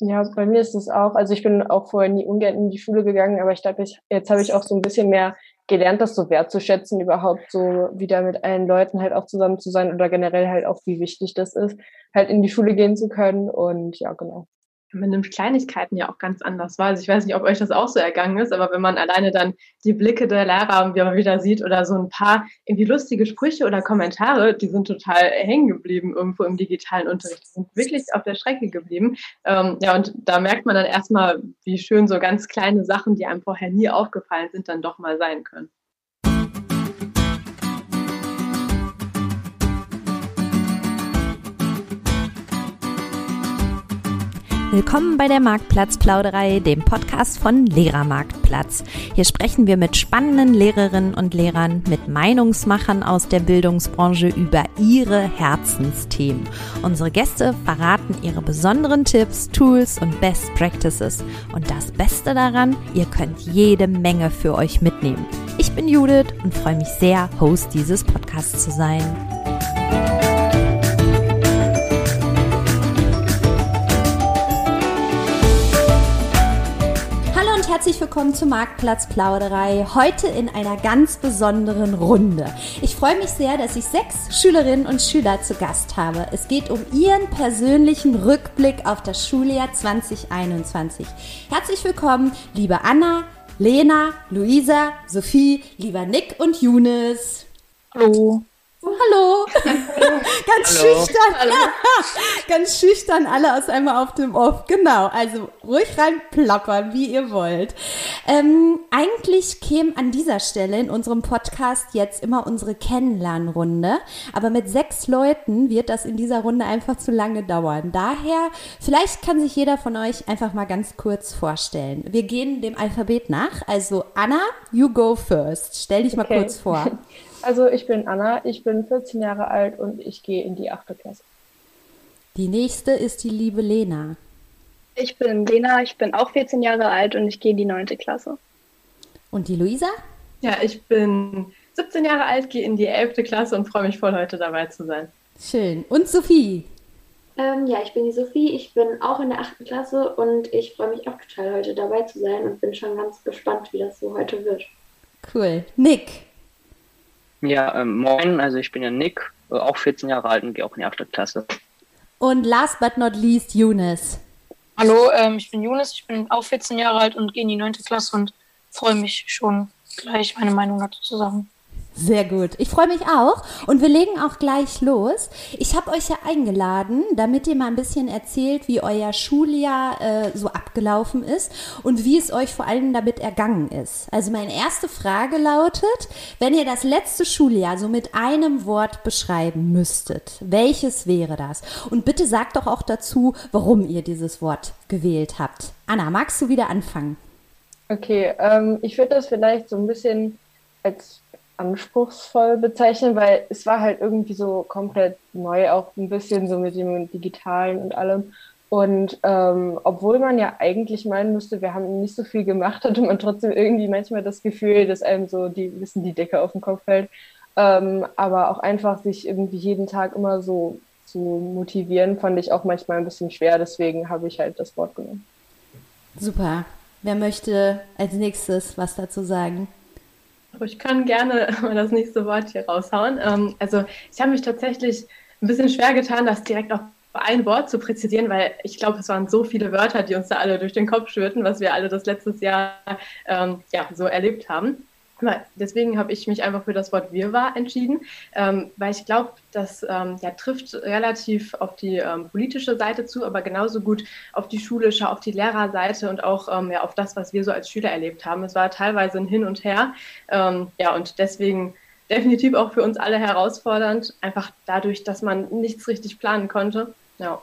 Ja, bei mir ist es auch, also ich bin auch vorher nie ungern in die Schule gegangen, aber ich glaube, jetzt habe ich auch so ein bisschen mehr gelernt, das so wertzuschätzen, überhaupt so wieder mit allen Leuten halt auch zusammen zu sein oder generell halt auch, wie wichtig das ist, halt in die Schule gehen zu können. Und ja, genau man nimmt Kleinigkeiten ja auch ganz anders wahr. Also ich weiß nicht, ob euch das auch so ergangen ist, aber wenn man alleine dann die Blicke der Lehrer wie man wieder sieht oder so ein paar irgendwie lustige Sprüche oder Kommentare, die sind total hängen geblieben irgendwo im digitalen Unterricht. Die sind wirklich auf der Strecke geblieben. Ähm, ja, und da merkt man dann erstmal, wie schön so ganz kleine Sachen, die einem vorher nie aufgefallen sind, dann doch mal sein können. Willkommen bei der Marktplatzplauderei, dem Podcast von Lehrermarktplatz. Hier sprechen wir mit spannenden Lehrerinnen und Lehrern, mit Meinungsmachern aus der Bildungsbranche über ihre Herzensthemen. Unsere Gäste verraten ihre besonderen Tipps, Tools und Best Practices. Und das Beste daran, ihr könnt jede Menge für euch mitnehmen. Ich bin Judith und freue mich sehr, Host dieses Podcasts zu sein. Herzlich willkommen zur Marktplatzplauderei. Heute in einer ganz besonderen Runde. Ich freue mich sehr, dass ich sechs Schülerinnen und Schüler zu Gast habe. Es geht um ihren persönlichen Rückblick auf das Schuljahr 2021. Herzlich willkommen, liebe Anna, Lena, Luisa, Sophie, lieber Nick und Younes. Hallo. Hallo. Ganz Hallo. schüchtern. Hallo. Ganz schüchtern alle aus einmal auf dem Off. Genau. Also ruhig rein plappern, wie ihr wollt. Ähm, eigentlich käme an dieser Stelle in unserem Podcast jetzt immer unsere Kennenlernrunde. Aber mit sechs Leuten wird das in dieser Runde einfach zu lange dauern. Daher, vielleicht kann sich jeder von euch einfach mal ganz kurz vorstellen. Wir gehen dem Alphabet nach. Also Anna, you go first. Stell dich okay. mal kurz vor. Also ich bin Anna, ich bin 14 Jahre alt und ich gehe in die 8. Klasse. Die nächste ist die liebe Lena. Ich bin Lena, ich bin auch 14 Jahre alt und ich gehe in die 9. Klasse. Und die Luisa? Ja, ich bin 17 Jahre alt, gehe in die 11. Klasse und freue mich voll, heute dabei zu sein. Schön. Und Sophie? Ähm, ja, ich bin die Sophie, ich bin auch in der 8. Klasse und ich freue mich auch total, heute dabei zu sein und bin schon ganz gespannt, wie das so heute wird. Cool. Nick? Ja, ähm, moin, also ich bin ja Nick, äh, auch 14 Jahre alt und gehe auch in die 8. Klasse. Und last but not least, Younes. Hallo, ähm, ich bin Younes, ich bin auch 14 Jahre alt und gehe in die 9. Klasse und freue mich schon gleich meine Meinung dazu zu sagen. Sehr gut. Ich freue mich auch und wir legen auch gleich los. Ich habe euch ja eingeladen, damit ihr mal ein bisschen erzählt, wie euer Schuljahr äh, so abgelaufen ist und wie es euch vor allem damit ergangen ist. Also meine erste Frage lautet, wenn ihr das letzte Schuljahr so mit einem Wort beschreiben müsstet, welches wäre das? Und bitte sagt doch auch dazu, warum ihr dieses Wort gewählt habt. Anna, magst du wieder anfangen? Okay, ähm, ich würde das vielleicht so ein bisschen als anspruchsvoll bezeichnen, weil es war halt irgendwie so komplett neu, auch ein bisschen so mit dem Digitalen und allem. Und ähm, obwohl man ja eigentlich meinen müsste, wir haben nicht so viel gemacht, hatte man trotzdem irgendwie manchmal das Gefühl, dass einem so die wissen die Decke auf den Kopf fällt. Ähm, aber auch einfach sich irgendwie jeden Tag immer so zu motivieren, fand ich auch manchmal ein bisschen schwer. Deswegen habe ich halt das Wort genommen. Super. Wer möchte als nächstes was dazu sagen? Ich kann gerne mal das nächste Wort hier raushauen. Ähm, also ich habe mich tatsächlich ein bisschen schwer getan, das direkt auf ein Wort zu präzisieren, weil ich glaube, es waren so viele Wörter, die uns da alle durch den Kopf schwirrten, was wir alle das letztes Jahr ähm, ja, so erlebt haben. Deswegen habe ich mich einfach für das Wort Wirrwarr entschieden, ähm, weil ich glaube, das ähm, ja, trifft relativ auf die ähm, politische Seite zu, aber genauso gut auf die schulische, auf die Lehrerseite und auch ähm, ja, auf das, was wir so als Schüler erlebt haben. Es war teilweise ein Hin und Her. Ähm, ja, und deswegen definitiv auch für uns alle herausfordernd, einfach dadurch, dass man nichts richtig planen konnte. Ja.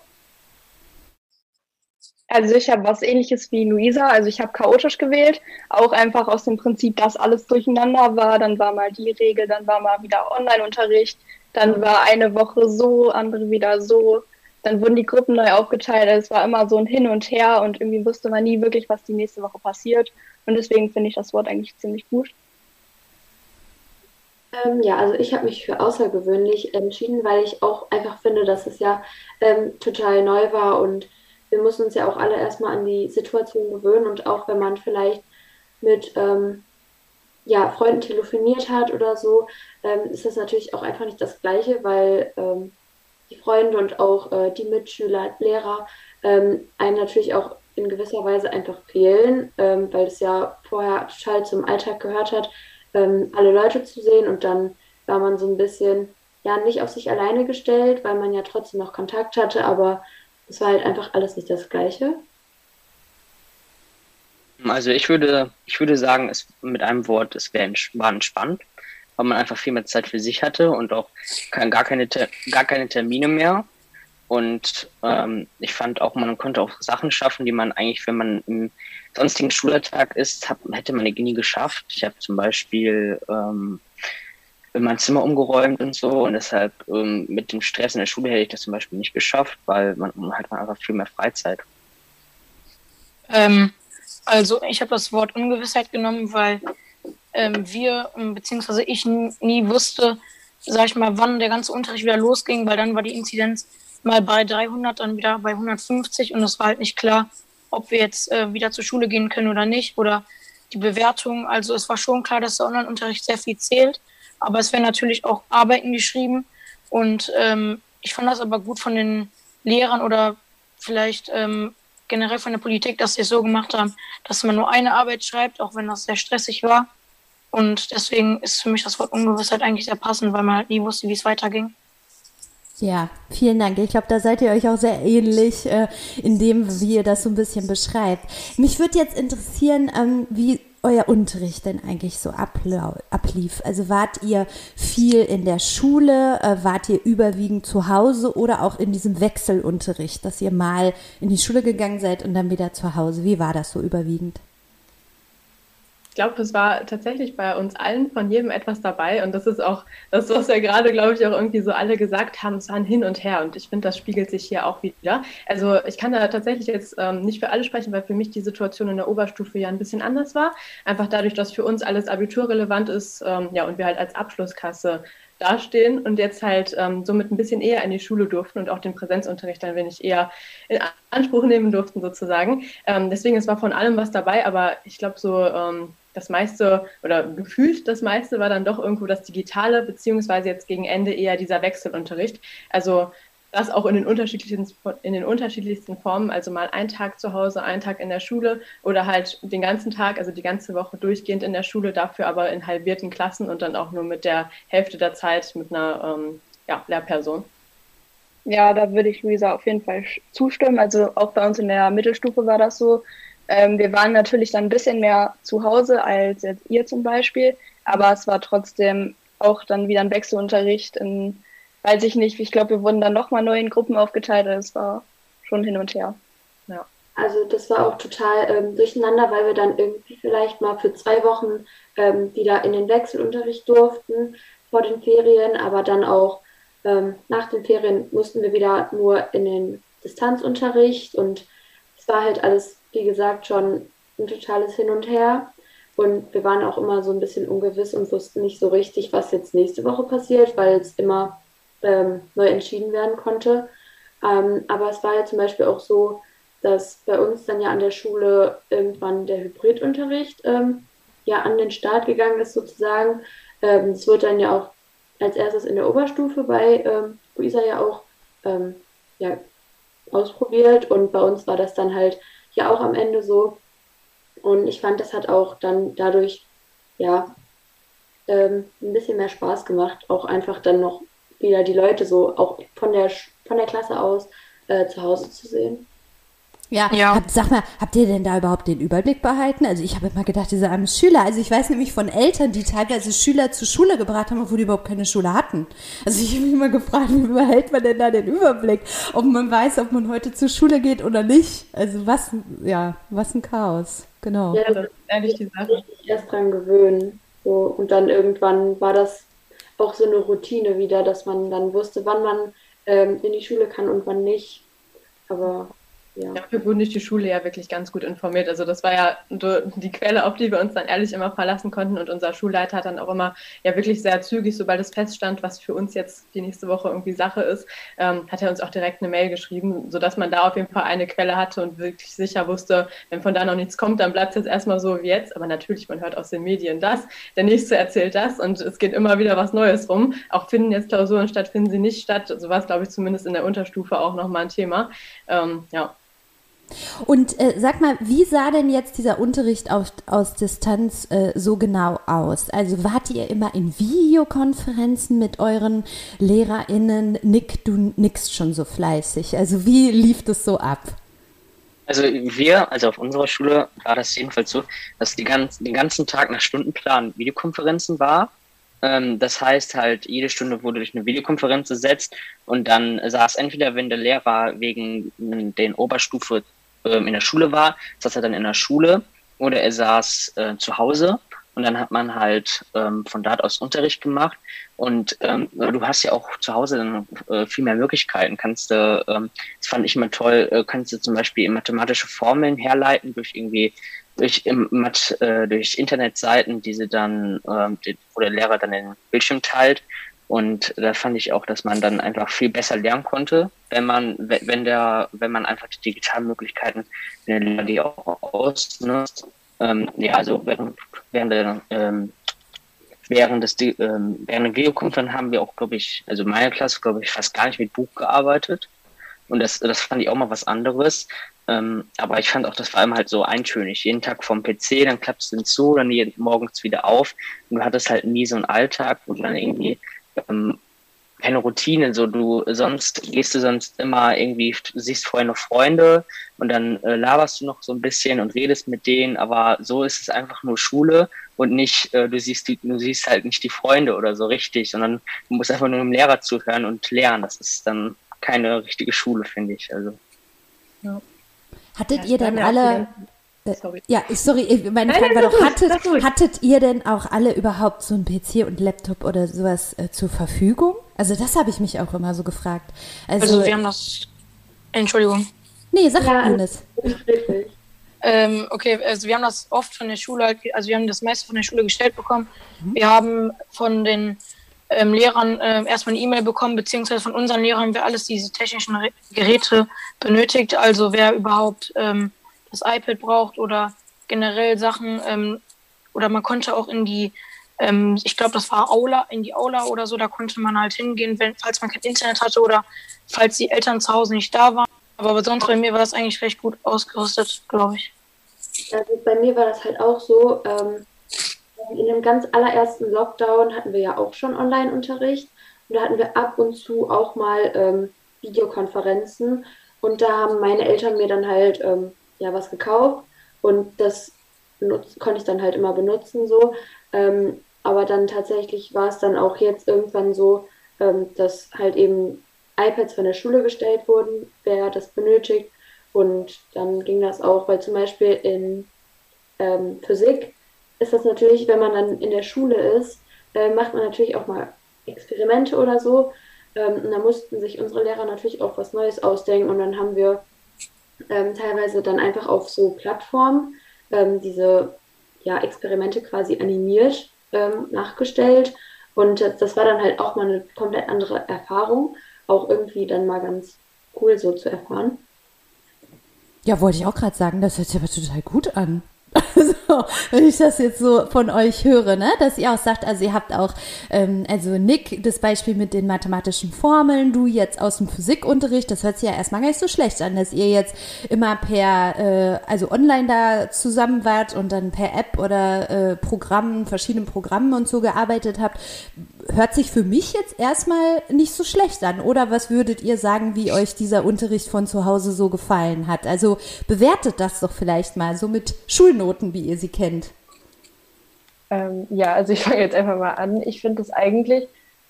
Also ich habe was ähnliches wie Luisa, also ich habe chaotisch gewählt, auch einfach aus dem Prinzip, dass alles durcheinander war, dann war mal die Regel, dann war mal wieder Online-Unterricht, dann war eine Woche so, andere wieder so, dann wurden die Gruppen neu aufgeteilt, es war immer so ein Hin und Her und irgendwie wusste man nie wirklich, was die nächste Woche passiert. Und deswegen finde ich das Wort eigentlich ziemlich gut. Ähm, ja, also ich habe mich für außergewöhnlich entschieden, weil ich auch einfach finde, dass es ja ähm, total neu war und wir müssen uns ja auch alle erstmal an die Situation gewöhnen und auch wenn man vielleicht mit ähm, ja, Freunden telefoniert hat oder so, ähm, ist das natürlich auch einfach nicht das Gleiche, weil ähm, die Freunde und auch äh, die Mitschüler, Lehrer ähm, einem natürlich auch in gewisser Weise einfach fehlen, ähm, weil es ja vorher total zum Alltag gehört hat, ähm, alle Leute zu sehen und dann war man so ein bisschen ja nicht auf sich alleine gestellt, weil man ja trotzdem noch Kontakt hatte, aber es war halt einfach alles nicht das Gleiche. Also ich würde, ich würde sagen, es mit einem Wort, es wär, war entspannt, weil man einfach viel mehr Zeit für sich hatte und auch kein, gar, keine, gar keine Termine mehr. Und ähm, ich fand auch, man konnte auch Sachen schaffen, die man eigentlich, wenn man im sonstigen Schulalltag ist, hat, hätte man nie geschafft. Ich habe zum Beispiel ähm, mein Zimmer umgeräumt und so und deshalb ähm, mit dem Stress in der Schule hätte ich das zum Beispiel nicht geschafft, weil man, hat man einfach viel mehr Freizeit. Ähm, also ich habe das Wort Ungewissheit genommen, weil ähm, wir, beziehungsweise ich nie wusste, sag ich mal, wann der ganze Unterricht wieder losging, weil dann war die Inzidenz mal bei 300, dann wieder bei 150 und es war halt nicht klar, ob wir jetzt äh, wieder zur Schule gehen können oder nicht oder die Bewertung. Also es war schon klar, dass der Online-Unterricht sehr viel zählt, aber es werden natürlich auch Arbeiten geschrieben und ähm, ich fand das aber gut von den Lehrern oder vielleicht ähm, generell von der Politik, dass sie es so gemacht haben, dass man nur eine Arbeit schreibt, auch wenn das sehr stressig war. Und deswegen ist für mich das Wort Ungewissheit eigentlich sehr passend, weil man halt nie wusste, wie es weiterging. Ja, vielen Dank. Ich glaube, da seid ihr euch auch sehr ähnlich äh, in dem, wie ihr das so ein bisschen beschreibt. Mich würde jetzt interessieren, ähm, wie euer Unterricht denn eigentlich so ablief? Also wart ihr viel in der Schule, äh, wart ihr überwiegend zu Hause oder auch in diesem Wechselunterricht, dass ihr mal in die Schule gegangen seid und dann wieder zu Hause? Wie war das so überwiegend? Ich glaube, es war tatsächlich bei uns allen von jedem etwas dabei. Und das ist auch das, was ja gerade, glaube ich, auch irgendwie so alle gesagt haben. Es war ein Hin und Her. Und ich finde, das spiegelt sich hier auch wieder. Also ich kann da tatsächlich jetzt ähm, nicht für alle sprechen, weil für mich die Situation in der Oberstufe ja ein bisschen anders war. Einfach dadurch, dass für uns alles abiturrelevant ist, ähm, ja, und wir halt als Abschlusskasse dastehen und jetzt halt ähm, somit ein bisschen eher in die Schule durften und auch den Präsenzunterricht ein wenig eher in Anspruch nehmen durften sozusagen. Ähm, deswegen, es war von allem was dabei, aber ich glaube so, ähm, das meiste oder gefühlt das meiste war dann doch irgendwo das Digitale, beziehungsweise jetzt gegen Ende eher dieser Wechselunterricht. Also das auch in den unterschiedlichsten, in den unterschiedlichsten Formen, also mal einen Tag zu Hause, einen Tag in der Schule oder halt den ganzen Tag, also die ganze Woche durchgehend in der Schule, dafür aber in halbierten Klassen und dann auch nur mit der Hälfte der Zeit mit einer ähm, ja, Lehrperson. Ja, da würde ich Luisa auf jeden Fall zustimmen. Also auch bei uns in der Mittelstufe war das so. Ähm, wir waren natürlich dann ein bisschen mehr zu Hause als jetzt ihr zum Beispiel, aber es war trotzdem auch dann wieder ein Wechselunterricht in, weiß ich nicht, ich glaube, wir wurden dann nochmal neu in Gruppen aufgeteilt, es war schon hin und her. Ja. Also das war auch total ähm, durcheinander, weil wir dann irgendwie vielleicht mal für zwei Wochen ähm, wieder in den Wechselunterricht durften vor den Ferien, aber dann auch ähm, nach den Ferien mussten wir wieder nur in den Distanzunterricht und war halt alles wie gesagt, schon ein totales Hin und Her. Und wir waren auch immer so ein bisschen ungewiss und wussten nicht so richtig, was jetzt nächste Woche passiert, weil es immer ähm, neu entschieden werden konnte. Ähm, aber es war ja zum Beispiel auch so, dass bei uns dann ja an der Schule irgendwann der Hybridunterricht ähm, ja an den Start gegangen ist sozusagen. Ähm, es wurde dann ja auch als erstes in der Oberstufe bei ähm, Luisa ja auch ähm, ja, ausprobiert und bei uns war das dann halt ja auch am Ende so. Und ich fand, das hat auch dann dadurch, ja, ähm, ein bisschen mehr Spaß gemacht, auch einfach dann noch wieder die Leute so auch von der, von der Klasse aus äh, zu Hause zu sehen. Ja, ja. Hab, sag mal, habt ihr denn da überhaupt den Überblick behalten? Also ich habe immer gedacht, diese armen Schüler, also ich weiß nämlich von Eltern, die teilweise Schüler zur Schule gebracht haben, obwohl die überhaupt keine Schule hatten. Also ich habe mich immer gefragt, wie behält man denn da den Überblick? Ob man weiß, ob man heute zur Schule geht oder nicht. Also was, ja, was ein Chaos. Genau. Ja, das ist ehrlich die Sache. Erst dran gewöhnen. So, und dann irgendwann war das auch so eine Routine wieder, dass man dann wusste, wann man ähm, in die Schule kann und wann nicht. Aber ja. Dafür wurden die Schule ja wirklich ganz gut informiert. Also das war ja die Quelle, auf die wir uns dann ehrlich immer verlassen konnten. Und unser Schulleiter hat dann auch immer ja wirklich sehr zügig, sobald es feststand, was für uns jetzt die nächste Woche irgendwie Sache ist, ähm, hat er uns auch direkt eine Mail geschrieben, sodass man da auf jeden Fall eine Quelle hatte und wirklich sicher wusste, wenn von da noch nichts kommt, dann bleibt es jetzt erstmal so wie jetzt. Aber natürlich, man hört aus den Medien das, der nächste erzählt das und es geht immer wieder was Neues rum. Auch finden jetzt Klausuren statt, finden sie nicht statt. So war es, glaube ich, zumindest in der Unterstufe auch nochmal ein Thema. Ähm, ja. Und äh, sag mal, wie sah denn jetzt dieser Unterricht auf, aus Distanz äh, so genau aus? Also wart ihr immer in Videokonferenzen mit euren LehrerInnen? Nick, du nickst schon so fleißig. Also wie lief das so ab? Also wir, also auf unserer Schule war das jedenfalls so, dass die ganz, den ganzen Tag nach Stundenplan Videokonferenzen war. Ähm, das heißt halt, jede Stunde wurde durch eine Videokonferenz gesetzt und dann saß entweder, wenn der Lehrer wegen den Oberstufe ähm, in der Schule war, saß er dann in der Schule oder er saß äh, zu Hause und dann hat man halt ähm, von dort aus Unterricht gemacht. Und ähm, du hast ja auch zu Hause dann äh, viel mehr Möglichkeiten. Kannst du, ähm, das fand ich immer toll, äh, kannst du zum Beispiel mathematische Formeln herleiten durch irgendwie durch im äh, durch Internetseiten, die sie dann, ähm, wo der Lehrer dann den Bildschirm teilt. Und da fand ich auch, dass man dann einfach viel besser lernen konnte, wenn man, wenn der, wenn man einfach die digitalen Möglichkeiten in der die auch ausnutzt. Ähm, ja, also während, während der, ähm, während des, ähm, während der Videokonferenz haben wir auch, glaube ich, also meine Klasse, glaube ich, fast gar nicht mit Buch gearbeitet. Und das, das fand ich auch mal was anderes. Ähm, aber ich fand auch, das war immer halt so eintönig. Jeden Tag vom PC, dann klappst du hinzu, dann jeden, morgens wieder auf. Und du hattest halt nie so einen Alltag, wo du dann irgendwie ähm, keine Routine. So du sonst gehst du sonst immer irgendwie, siehst vorher noch Freunde und dann äh, laberst du noch so ein bisschen und redest mit denen, aber so ist es einfach nur Schule und nicht, äh, du siehst die, du siehst halt nicht die Freunde oder so richtig, sondern du musst einfach nur dem Lehrer zuhören und lernen. Das ist dann keine richtige Schule, finde ich. Also. Ja. Hattet ja, ihr dann alle äh, sorry. Ja, sorry, meine Frage war doch, hattet, hattet ihr denn auch alle überhaupt so ein PC und Laptop oder sowas äh, zur Verfügung? Also das habe ich mich auch immer so gefragt. Also, also wir haben das, Entschuldigung. Nee, sag ja, Ines. Ähm, okay, also wir haben das oft von der Schule, also wir haben das meiste von der Schule gestellt bekommen. Mhm. Wir haben von den ähm, Lehrern äh, erstmal eine E-Mail bekommen, beziehungsweise von unseren Lehrern haben wir alles diese technischen Geräte benötigt. Also wer überhaupt ähm, das iPad braucht oder generell Sachen ähm, oder man konnte auch in die, ähm, ich glaube, das war Aula, in die Aula oder so, da konnte man halt hingehen, wenn, falls man kein Internet hatte oder falls die Eltern zu Hause nicht da waren. Aber sonst bei mir war das eigentlich recht gut ausgerüstet, glaube ich. Also bei mir war das halt auch so, ähm, in dem ganz allerersten Lockdown hatten wir ja auch schon Online-Unterricht und da hatten wir ab und zu auch mal ähm, Videokonferenzen und da haben meine Eltern mir dann halt ähm, ja was gekauft und das benutzt, konnte ich dann halt immer benutzen so. Ähm, aber dann tatsächlich war es dann auch jetzt irgendwann so, ähm, dass halt eben iPads von der Schule gestellt wurden, wer das benötigt. Und dann ging das auch, weil zum Beispiel in ähm, Physik ist das natürlich, wenn man dann in der Schule ist, äh, macht man natürlich auch mal Experimente oder so. Ähm, und da mussten sich unsere Lehrer natürlich auch was Neues ausdenken. Und dann haben wir ähm, teilweise dann einfach auf so Plattformen ähm, diese ja, Experimente quasi animiert ähm, nachgestellt. Und das war dann halt auch mal eine komplett andere Erfahrung. Auch irgendwie dann mal ganz cool so zu erfahren. Ja, wollte ich auch gerade sagen, das hört sich aber total gut an. Also, wenn ich das jetzt so von euch höre, ne, dass ihr auch sagt, also ihr habt auch, ähm, also Nick, das Beispiel mit den mathematischen Formeln, du jetzt aus dem Physikunterricht, das hört sich ja erstmal gar nicht so schlecht an, dass ihr jetzt immer per, äh, also online da zusammen wart und dann per App oder äh, Programmen, verschiedenen Programmen und so gearbeitet habt hört sich für mich jetzt erstmal nicht so schlecht an. Oder was würdet ihr sagen, wie euch dieser Unterricht von zu Hause so gefallen hat? Also bewertet das doch vielleicht mal so mit Schulnoten, wie ihr sie kennt. Ähm, ja, also ich fange jetzt einfach mal an. Ich finde es eigentlich,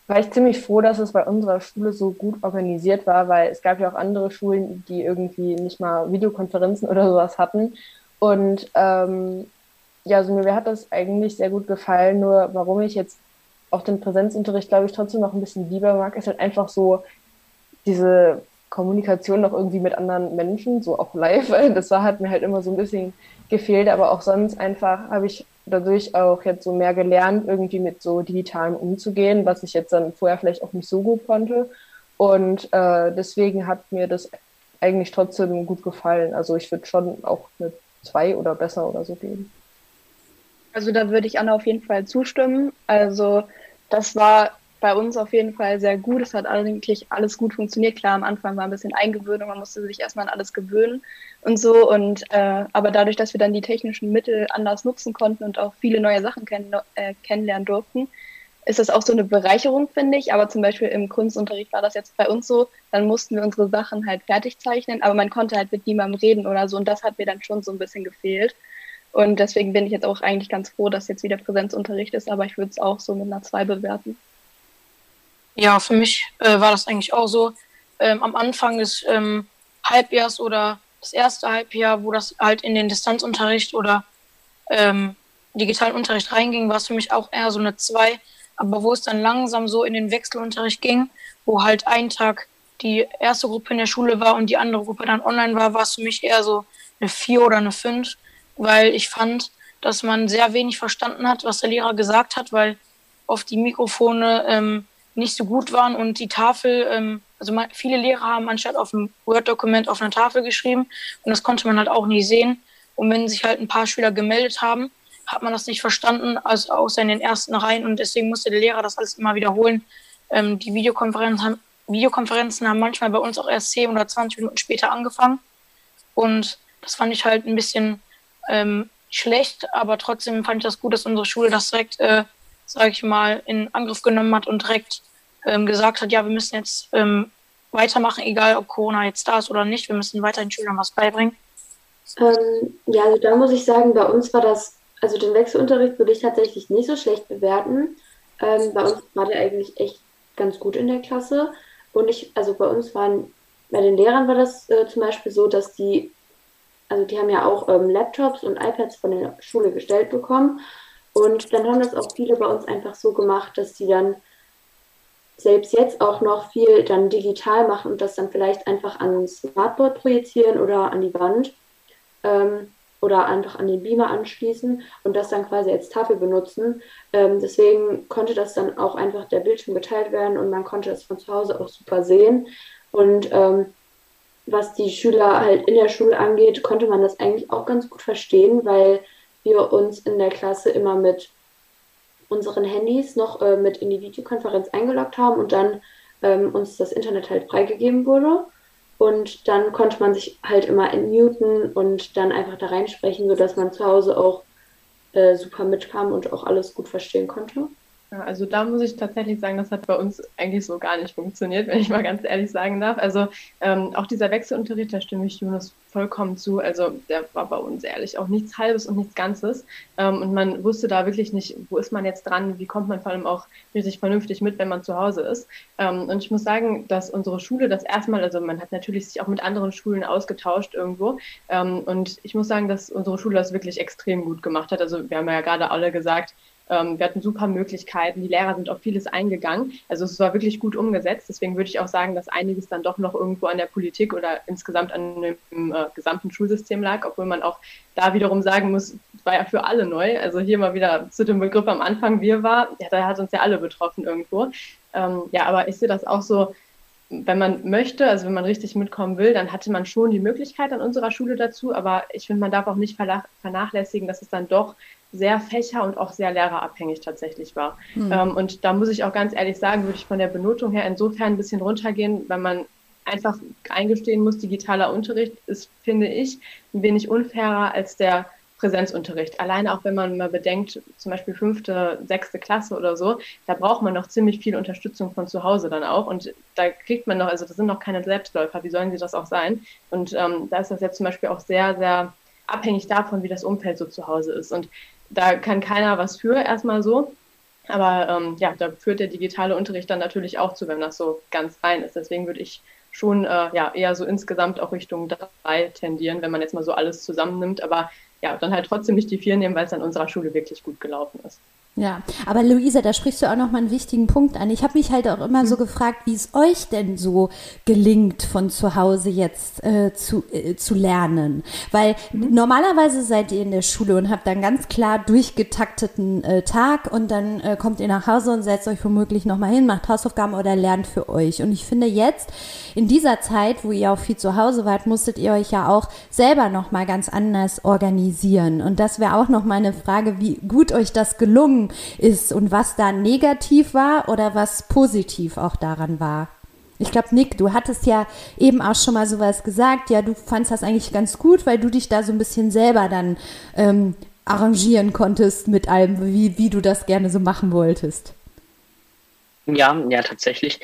war ich ziemlich froh, dass es bei unserer Schule so gut organisiert war, weil es gab ja auch andere Schulen, die irgendwie nicht mal Videokonferenzen oder sowas hatten. Und ähm, ja, also mir hat das eigentlich sehr gut gefallen. Nur warum ich jetzt auch den Präsenzunterricht, glaube ich, trotzdem noch ein bisschen lieber mag, ist halt einfach so diese Kommunikation noch irgendwie mit anderen Menschen, so auch live. Das war, hat mir halt immer so ein bisschen gefehlt, aber auch sonst einfach habe ich dadurch auch jetzt so mehr gelernt, irgendwie mit so digitalem umzugehen, was ich jetzt dann vorher vielleicht auch nicht so gut konnte. Und äh, deswegen hat mir das eigentlich trotzdem gut gefallen. Also ich würde schon auch eine zwei oder besser oder so geben. Also da würde ich Anna auf jeden Fall zustimmen. Also das war bei uns auf jeden Fall sehr gut. Es hat eigentlich alles gut funktioniert. Klar, am Anfang war ein bisschen Eingewöhnung, man musste sich erstmal an alles gewöhnen und so. Und äh, aber dadurch, dass wir dann die technischen Mittel anders nutzen konnten und auch viele neue Sachen kenn äh, kennenlernen durften, ist das auch so eine Bereicherung, finde ich. Aber zum Beispiel im Kunstunterricht war das jetzt bei uns so, dann mussten wir unsere Sachen halt fertig zeichnen, aber man konnte halt mit niemandem reden oder so. Und das hat mir dann schon so ein bisschen gefehlt. Und deswegen bin ich jetzt auch eigentlich ganz froh, dass jetzt wieder Präsenzunterricht ist, aber ich würde es auch so mit einer 2 bewerten. Ja, für mich äh, war das eigentlich auch so. Ähm, am Anfang des ähm, Halbjahrs oder das erste Halbjahr, wo das halt in den Distanzunterricht oder ähm, digitalen Unterricht reinging, war es für mich auch eher so eine 2. Aber wo es dann langsam so in den Wechselunterricht ging, wo halt ein Tag die erste Gruppe in der Schule war und die andere Gruppe dann online war, war es für mich eher so eine 4 oder eine 5, weil ich fand, dass man sehr wenig verstanden hat, was der Lehrer gesagt hat, weil oft die Mikrofone ähm, nicht so gut waren und die Tafel, ähm, also viele Lehrer haben anstatt auf einem Word-Dokument auf einer Tafel geschrieben und das konnte man halt auch nie sehen. Und wenn sich halt ein paar Schüler gemeldet haben, hat man das nicht verstanden, also außer in den ersten Reihen und deswegen musste der Lehrer das alles immer wiederholen. Ähm, die Videokonferenzen haben, Videokonferenzen haben manchmal bei uns auch erst 10 oder 20 Minuten später angefangen und das fand ich halt ein bisschen ähm, schlecht, aber trotzdem fand ich das gut, dass unsere Schule das direkt äh, sage ich mal, in Angriff genommen hat und direkt ähm, gesagt hat, ja, wir müssen jetzt ähm, weitermachen, egal ob Corona jetzt da ist oder nicht, wir müssen weiterhin Schülern was beibringen? Ähm, ja, also da muss ich sagen, bei uns war das, also den Wechselunterricht würde ich tatsächlich nicht so schlecht bewerten. Ähm, bei uns war der eigentlich echt ganz gut in der Klasse. Und ich, also bei uns waren, bei den Lehrern war das äh, zum Beispiel so, dass die, also die haben ja auch ähm, Laptops und iPads von der Schule gestellt bekommen. Und dann haben das auch viele bei uns einfach so gemacht, dass die dann selbst jetzt auch noch viel dann digital machen und das dann vielleicht einfach an Smartboard projizieren oder an die Wand ähm, oder einfach an den Beamer anschließen und das dann quasi als Tafel benutzen. Ähm, deswegen konnte das dann auch einfach der Bildschirm geteilt werden und man konnte das von zu Hause auch super sehen. Und ähm, was die Schüler halt in der Schule angeht, konnte man das eigentlich auch ganz gut verstehen, weil wir uns in der Klasse immer mit unseren Handys noch äh, mit in die Videokonferenz eingeloggt haben und dann ähm, uns das Internet halt freigegeben wurde. Und dann konnte man sich halt immer entmuten und dann einfach da reinsprechen, sodass man zu Hause auch äh, super mitkam und auch alles gut verstehen konnte. Ja, also da muss ich tatsächlich sagen, das hat bei uns eigentlich so gar nicht funktioniert, wenn ich mal ganz ehrlich sagen darf. Also ähm, auch dieser Wechselunterricht, da stimme ich Jonas vollkommen zu. Also der war bei uns ehrlich auch nichts Halbes und nichts Ganzes. Ähm, und man wusste da wirklich nicht, wo ist man jetzt dran, wie kommt man vor allem auch richtig vernünftig mit, wenn man zu Hause ist. Ähm, und ich muss sagen, dass unsere Schule das erstmal, also man hat natürlich sich auch mit anderen Schulen ausgetauscht irgendwo. Ähm, und ich muss sagen, dass unsere Schule das wirklich extrem gut gemacht hat. Also wir haben ja gerade alle gesagt, ähm, wir hatten super Möglichkeiten. Die Lehrer sind auf vieles eingegangen. Also es war wirklich gut umgesetzt. Deswegen würde ich auch sagen, dass einiges dann doch noch irgendwo an der Politik oder insgesamt an dem äh, gesamten Schulsystem lag, obwohl man auch da wiederum sagen muss, es war ja für alle neu. Also hier mal wieder zu dem Begriff am Anfang, wir war, ja, da hat uns ja alle betroffen irgendwo. Ähm, ja, aber ich sehe das auch so, wenn man möchte, also wenn man richtig mitkommen will, dann hatte man schon die Möglichkeit an unserer Schule dazu, aber ich finde, man darf auch nicht vernachlässigen, dass es dann doch sehr fächer- und auch sehr lehrerabhängig tatsächlich war. Mhm. Ähm, und da muss ich auch ganz ehrlich sagen, würde ich von der Benotung her insofern ein bisschen runtergehen, weil man einfach eingestehen muss, digitaler Unterricht ist, finde ich, ein wenig unfairer als der Präsenzunterricht. Alleine auch wenn man mal bedenkt, zum Beispiel fünfte, sechste Klasse oder so, da braucht man noch ziemlich viel Unterstützung von zu Hause dann auch. Und da kriegt man noch, also das sind noch keine Selbstläufer, wie sollen sie das auch sein? Und ähm, da ist das jetzt zum Beispiel auch sehr, sehr abhängig davon, wie das Umfeld so zu Hause ist. Und da kann keiner was für, erstmal so. Aber ähm, ja, da führt der digitale Unterricht dann natürlich auch zu, wenn das so ganz rein ist. Deswegen würde ich schon äh, ja, eher so insgesamt auch Richtung drei tendieren, wenn man jetzt mal so alles zusammennimmt. Aber ja, dann halt trotzdem nicht die vier nehmen, weil es an unserer Schule wirklich gut gelaufen ist. Ja, aber Luisa, da sprichst du auch noch mal einen wichtigen Punkt an. Ich habe mich halt auch immer so gefragt, wie es euch denn so gelingt, von zu Hause jetzt äh, zu, äh, zu lernen. Weil mhm. normalerweise seid ihr in der Schule und habt dann ganz klar durchgetakteten äh, Tag und dann äh, kommt ihr nach Hause und setzt euch womöglich noch mal hin, macht Hausaufgaben oder lernt für euch. Und ich finde jetzt, in dieser Zeit, wo ihr auch viel zu Hause wart, musstet ihr euch ja auch selber noch mal ganz anders organisieren. Und das wäre auch noch mal eine Frage, wie gut euch das gelungen ist und was da negativ war oder was positiv auch daran war. Ich glaube, Nick, du hattest ja eben auch schon mal sowas gesagt. Ja, du fandst das eigentlich ganz gut, weil du dich da so ein bisschen selber dann ähm, arrangieren konntest mit allem, wie, wie du das gerne so machen wolltest. Ja, ja, tatsächlich.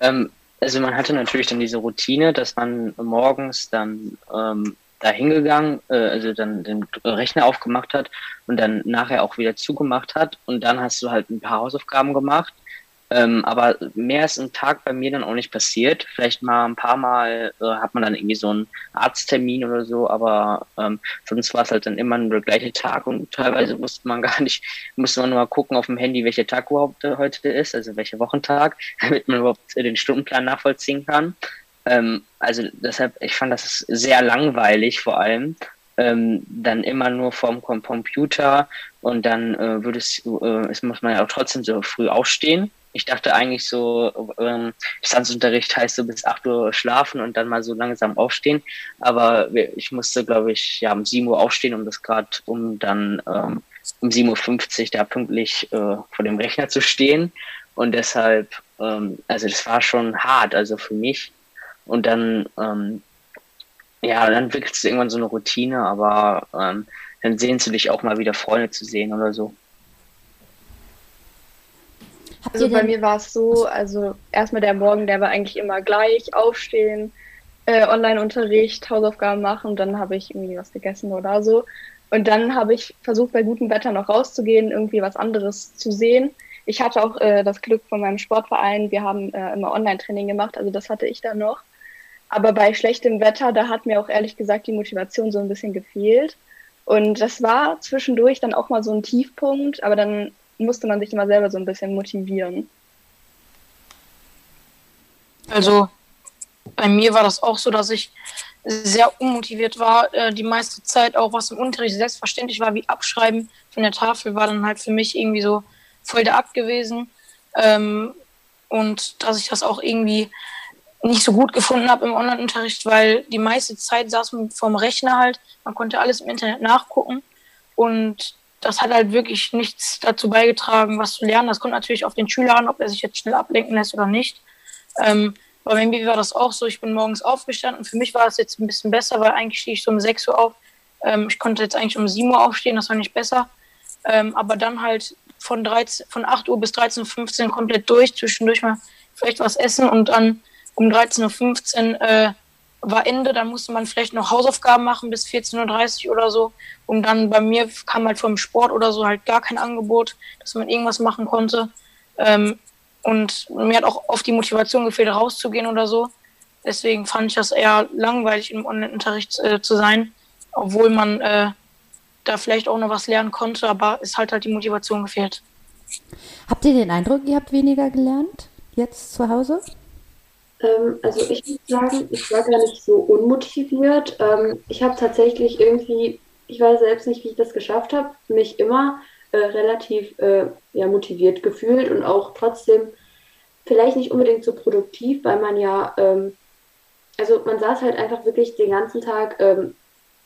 Ähm, also man hatte natürlich dann diese Routine, dass man morgens dann ähm, da hingegangen, äh, also dann den Rechner aufgemacht hat und dann nachher auch wieder zugemacht hat und dann hast du halt ein paar Hausaufgaben gemacht. Ähm, aber mehr ist im Tag bei mir dann auch nicht passiert. Vielleicht mal ein paar Mal äh, hat man dann irgendwie so einen Arzttermin oder so, aber ähm, sonst war es halt dann immer nur der gleiche Tag und teilweise musste man gar nicht, musste man nur mal gucken auf dem Handy, welcher Tag überhaupt äh, heute ist, also welcher Wochentag, damit man überhaupt den Stundenplan nachvollziehen kann. Ähm, also deshalb, ich fand das sehr langweilig vor allem. Ähm, dann immer nur vom Computer und dann äh, würde es, äh, es muss man ja auch trotzdem so früh aufstehen. Ich dachte eigentlich so, ähm, Distanzunterricht heißt so bis 8 Uhr schlafen und dann mal so langsam aufstehen. Aber ich musste, glaube ich, ja um 7 Uhr aufstehen, um das gerade, um dann ähm, um 7.50 Uhr da pünktlich äh, vor dem Rechner zu stehen. Und deshalb, ähm, also das war schon hart, also für mich. Und dann, ähm, ja, dann entwickelst du irgendwann so eine Routine, aber ähm, dann sehnst du dich auch mal wieder Freunde zu sehen oder so. Also bei mir war es so, also erstmal der Morgen, der war eigentlich immer gleich, aufstehen, äh, Online-Unterricht, Hausaufgaben machen, dann habe ich irgendwie was gegessen oder so. Und dann habe ich versucht, bei gutem Wetter noch rauszugehen, irgendwie was anderes zu sehen. Ich hatte auch äh, das Glück von meinem Sportverein, wir haben äh, immer Online-Training gemacht, also das hatte ich dann noch. Aber bei schlechtem Wetter, da hat mir auch ehrlich gesagt die Motivation so ein bisschen gefehlt. Und das war zwischendurch dann auch mal so ein Tiefpunkt, aber dann musste man sich immer selber so ein bisschen motivieren. Also bei mir war das auch so, dass ich sehr unmotiviert war. Äh, die meiste Zeit auch, was im Unterricht selbstverständlich war, wie Abschreiben von der Tafel, war dann halt für mich irgendwie so voll der Akt gewesen. Ähm, und dass ich das auch irgendwie nicht so gut gefunden habe im Online-Unterricht, weil die meiste Zeit saß man vorm Rechner halt, man konnte alles im Internet nachgucken und das hat halt wirklich nichts dazu beigetragen, was zu lernen. Das kommt natürlich auf den Schüler an, ob er sich jetzt schnell ablenken lässt oder nicht. Ähm, bei mir war das auch so, ich bin morgens aufgestanden. Für mich war es jetzt ein bisschen besser, weil eigentlich stehe ich so um 6 Uhr auf. Ähm, ich konnte jetzt eigentlich um 7 Uhr aufstehen, das war nicht besser. Ähm, aber dann halt von, 13, von 8 Uhr bis 13.15 Uhr komplett durch, zwischendurch mal vielleicht was essen und dann um 13.15 Uhr äh, war Ende, dann musste man vielleicht noch Hausaufgaben machen bis 14.30 Uhr oder so. Und dann bei mir kam halt vom Sport oder so halt gar kein Angebot, dass man irgendwas machen konnte. Ähm, und mir hat auch oft die Motivation gefehlt, rauszugehen oder so. Deswegen fand ich das eher langweilig, im Online-Unterricht äh, zu sein, obwohl man äh, da vielleicht auch noch was lernen konnte, aber es hat halt die Motivation gefehlt. Habt ihr den Eindruck, ihr habt weniger gelernt jetzt zu Hause? Ähm, also ich würde sagen, ich war gar nicht so unmotiviert. Ähm, ich habe tatsächlich irgendwie, ich weiß selbst nicht, wie ich das geschafft habe, mich immer äh, relativ äh, ja, motiviert gefühlt und auch trotzdem vielleicht nicht unbedingt so produktiv, weil man ja, ähm, also man saß halt einfach wirklich den ganzen Tag ähm,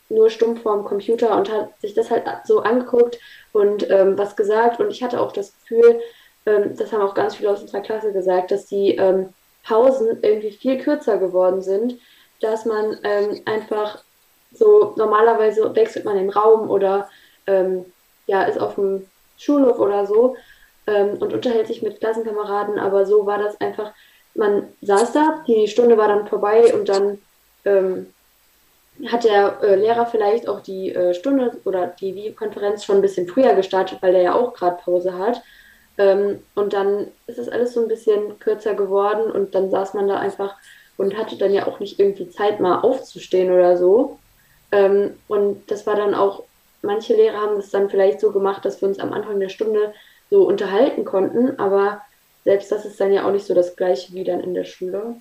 nur stumpf vorm Computer und hat sich das halt so angeguckt und ähm, was gesagt. Und ich hatte auch das Gefühl, ähm, das haben auch ganz viele aus unserer Klasse gesagt, dass die ähm, Pausen irgendwie viel kürzer geworden sind, dass man ähm, einfach so normalerweise wechselt man den Raum oder ähm, ja, ist auf dem Schulhof oder so ähm, und unterhält sich mit Klassenkameraden, aber so war das einfach, man saß da, die Stunde war dann vorbei und dann ähm, hat der äh, Lehrer vielleicht auch die äh, Stunde oder die Videokonferenz schon ein bisschen früher gestartet, weil der ja auch gerade Pause hat. Ähm, und dann ist das alles so ein bisschen kürzer geworden und dann saß man da einfach und hatte dann ja auch nicht irgendwie Zeit, mal aufzustehen oder so. Ähm, und das war dann auch manche Lehrer haben es dann vielleicht so gemacht, dass wir uns am Anfang der Stunde so unterhalten konnten, aber selbst das ist dann ja auch nicht so das gleiche wie dann in der Schule.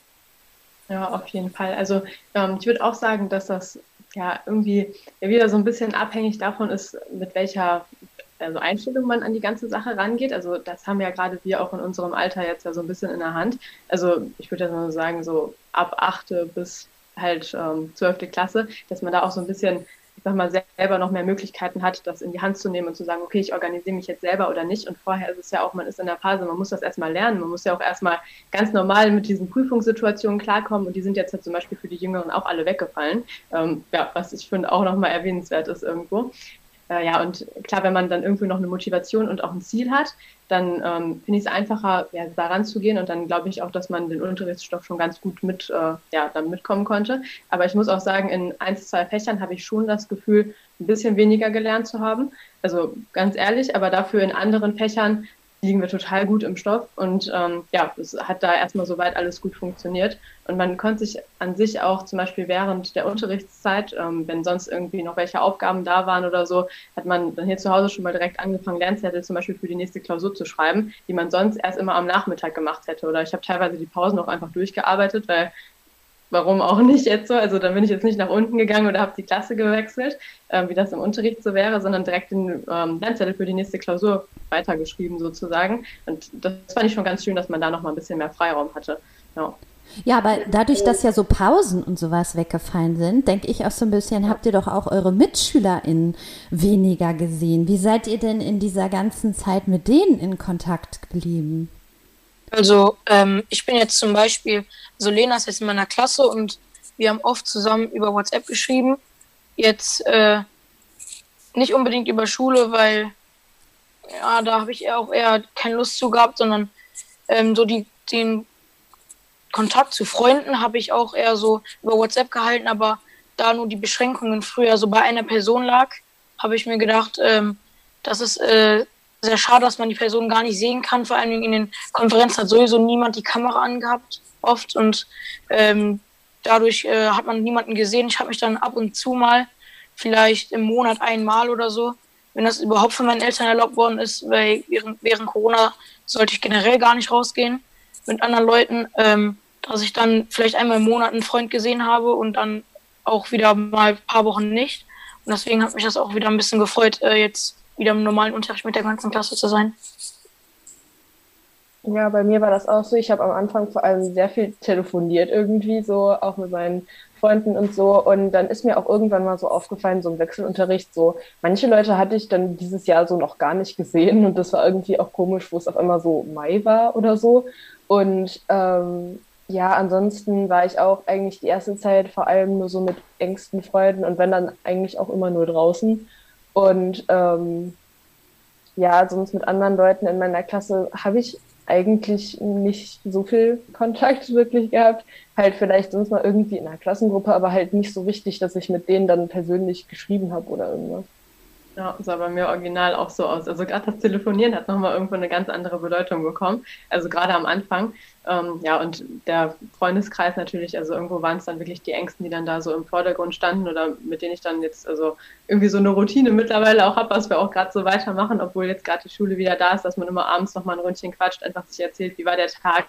Ja, auf jeden Fall. Also ähm, ich würde auch sagen, dass das ja irgendwie wieder so ein bisschen abhängig davon ist, mit welcher also Einstellung man an die ganze Sache rangeht. Also das haben ja gerade wir auch in unserem Alter jetzt ja so ein bisschen in der Hand. Also ich würde ja so sagen, so ab achte bis halt ähm, zwölfte Klasse, dass man da auch so ein bisschen ich sag mal, selber noch mehr Möglichkeiten hat, das in die Hand zu nehmen und zu sagen, okay, ich organisiere mich jetzt selber oder nicht. Und vorher ist es ja auch, man ist in der Phase, man muss das erstmal lernen. Man muss ja auch erstmal ganz normal mit diesen Prüfungssituationen klarkommen. Und die sind jetzt halt zum Beispiel für die Jüngeren auch alle weggefallen. Ähm, ja, was ich finde auch nochmal erwähnenswert ist irgendwo. Äh, ja, und klar, wenn man dann irgendwie noch eine Motivation und auch ein Ziel hat, dann ähm, finde ich es einfacher, ja, daran zu gehen und dann glaube ich auch, dass man den Unterrichtsstoff schon ganz gut mit, äh, ja, dann mitkommen konnte. Aber ich muss auch sagen, in ein, zwei Fächern habe ich schon das Gefühl, ein bisschen weniger gelernt zu haben. Also ganz ehrlich, aber dafür in anderen Fächern liegen wir total gut im Stoff und ähm, ja, es hat da erstmal soweit alles gut funktioniert. Und man konnte sich an sich auch zum Beispiel während der Unterrichtszeit, ähm, wenn sonst irgendwie noch welche Aufgaben da waren oder so, hat man dann hier zu Hause schon mal direkt angefangen, Lernzettel zum Beispiel für die nächste Klausur zu schreiben, die man sonst erst immer am Nachmittag gemacht hätte. Oder ich habe teilweise die Pausen auch einfach durchgearbeitet, weil warum auch nicht jetzt so? Also dann bin ich jetzt nicht nach unten gegangen oder habe die Klasse gewechselt, äh, wie das im Unterricht so wäre, sondern direkt den ähm, Lernzettel für die nächste Klausur weitergeschrieben sozusagen. Und das fand ich schon ganz schön, dass man da noch mal ein bisschen mehr Freiraum hatte. Ja. Ja, aber dadurch, dass ja so Pausen und sowas weggefallen sind, denke ich auch so ein bisschen, habt ihr doch auch eure MitschülerInnen weniger gesehen. Wie seid ihr denn in dieser ganzen Zeit mit denen in Kontakt geblieben? Also ähm, ich bin jetzt zum Beispiel, also Lena ist jetzt in meiner Klasse und wir haben oft zusammen über WhatsApp geschrieben. Jetzt äh, nicht unbedingt über Schule, weil ja, da habe ich auch eher keine Lust zu gehabt, sondern ähm, so die, den Kontakt zu Freunden habe ich auch eher so über WhatsApp gehalten, aber da nur die Beschränkungen früher so bei einer Person lag, habe ich mir gedacht, ähm, das ist äh, sehr schade, dass man die Person gar nicht sehen kann. Vor allem in den Konferenzen hat sowieso niemand die Kamera angehabt, oft. Und ähm, dadurch äh, hat man niemanden gesehen. Ich habe mich dann ab und zu mal, vielleicht im Monat einmal oder so, wenn das überhaupt von meinen Eltern erlaubt worden ist, weil während, während Corona sollte ich generell gar nicht rausgehen mit anderen Leuten, ähm, dass ich dann vielleicht einmal im Monat einen Freund gesehen habe und dann auch wieder mal ein paar Wochen nicht. Und deswegen hat mich das auch wieder ein bisschen gefreut, äh, jetzt wieder im normalen Unterricht mit der ganzen Klasse zu sein. Ja, bei mir war das auch so. Ich habe am Anfang vor allem sehr viel telefoniert irgendwie, so auch mit meinen Freunden und so. Und dann ist mir auch irgendwann mal so aufgefallen, so im Wechselunterricht, so manche Leute hatte ich dann dieses Jahr so noch gar nicht gesehen und das war irgendwie auch komisch, wo es auf einmal so Mai war oder so. Und ähm, ja, ansonsten war ich auch eigentlich die erste Zeit vor allem nur so mit engsten Freunden und wenn dann eigentlich auch immer nur draußen. Und ähm, ja, sonst mit anderen Leuten in meiner Klasse habe ich eigentlich nicht so viel Kontakt wirklich gehabt. Halt vielleicht sonst mal irgendwie in einer Klassengruppe, aber halt nicht so richtig, dass ich mit denen dann persönlich geschrieben habe oder irgendwas. Ja, sah bei mir original auch so aus. Also gerade das Telefonieren hat nochmal irgendwo eine ganz andere Bedeutung bekommen. Also gerade am Anfang. Ähm, ja, und der Freundeskreis natürlich, also irgendwo waren es dann wirklich die Ängsten, die dann da so im Vordergrund standen oder mit denen ich dann jetzt also irgendwie so eine Routine mittlerweile auch habe, was wir auch gerade so weitermachen, obwohl jetzt gerade die Schule wieder da ist, dass man immer abends nochmal ein Ründchen quatscht, einfach sich erzählt, wie war der Tag,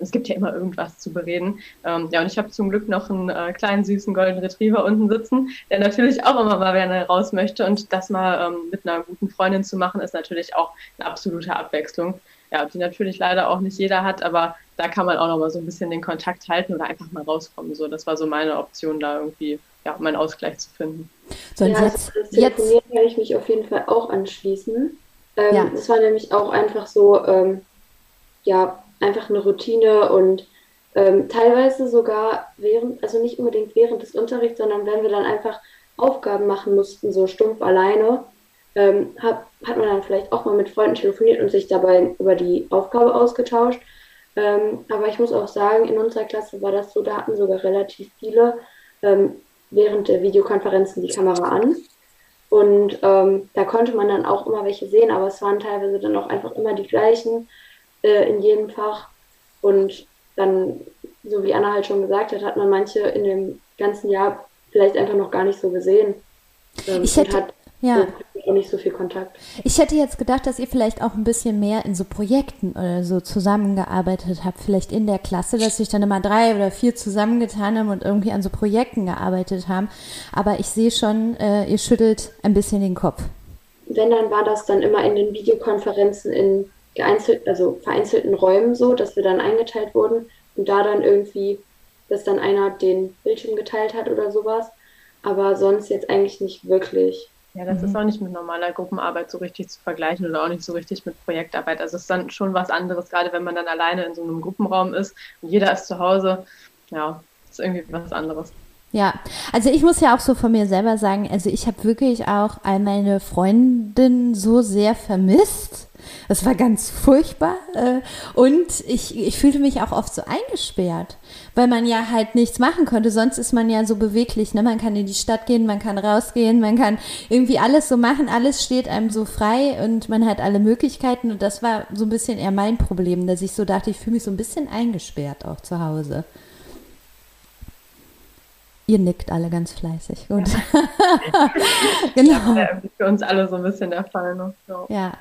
es gibt ja immer irgendwas zu bereden. Ähm, ja, und ich habe zum Glück noch einen äh, kleinen süßen Golden Retriever unten sitzen, der natürlich auch immer mal gerne raus möchte. Und das mal ähm, mit einer guten Freundin zu machen, ist natürlich auch eine absolute Abwechslung. Ja, die natürlich leider auch nicht jeder hat, aber da kann man auch noch mal so ein bisschen den Kontakt halten oder einfach mal rauskommen. So, das war so meine Option, da irgendwie ja, meinen Ausgleich zu finden. So, ja, jetzt, das Telefonieren jetzt... kann ich mich auf jeden Fall auch anschließen. Ähm, ja. Das war nämlich auch einfach so, ähm, ja, einfach eine Routine und ähm, teilweise sogar während, also nicht unbedingt während des Unterrichts, sondern wenn wir dann einfach Aufgaben machen mussten, so stumpf alleine, ähm, hat, hat man dann vielleicht auch mal mit Freunden telefoniert und sich dabei über die Aufgabe ausgetauscht. Ähm, aber ich muss auch sagen, in unserer Klasse war das so, da hatten sogar relativ viele ähm, während der Videokonferenzen die Kamera an. Und ähm, da konnte man dann auch immer welche sehen, aber es waren teilweise dann auch einfach immer die gleichen äh, in jedem Fach. Und dann, so wie Anna halt schon gesagt hat, hat man manche in dem ganzen Jahr vielleicht einfach noch gar nicht so gesehen. Ähm, ich hätte, Ja. So, nicht so viel Kontakt. Ich hätte jetzt gedacht, dass ihr vielleicht auch ein bisschen mehr in so Projekten oder so zusammengearbeitet habt, vielleicht in der Klasse, dass sich dann immer drei oder vier zusammengetan haben und irgendwie an so Projekten gearbeitet haben. Aber ich sehe schon, äh, ihr schüttelt ein bisschen den Kopf. Wenn, dann war das dann immer in den Videokonferenzen in geeinzelt, also vereinzelten Räumen so, dass wir dann eingeteilt wurden und da dann irgendwie, dass dann einer den Bildschirm geteilt hat oder sowas. Aber sonst jetzt eigentlich nicht wirklich. Ja, das mhm. ist auch nicht mit normaler Gruppenarbeit so richtig zu vergleichen oder auch nicht so richtig mit Projektarbeit. Also es ist dann schon was anderes, gerade wenn man dann alleine in so einem Gruppenraum ist und jeder ist zu Hause. Ja, ist irgendwie was anderes. Ja, also ich muss ja auch so von mir selber sagen, also ich habe wirklich auch all meine Freundinnen so sehr vermisst. Das war ganz furchtbar. Äh, und ich, ich fühlte mich auch oft so eingesperrt, weil man ja halt nichts machen konnte. Sonst ist man ja so beweglich. Ne? Man kann in die Stadt gehen, man kann rausgehen, man kann irgendwie alles so machen. Alles steht einem so frei und man hat alle Möglichkeiten. Und das war so ein bisschen eher mein Problem, dass ich so dachte, ich fühle mich so ein bisschen eingesperrt auch zu Hause. Ihr nickt alle ganz fleißig. Gut. Ja. genau. Ja, für uns alle so ein bisschen der Fall. Ne? So. Ja.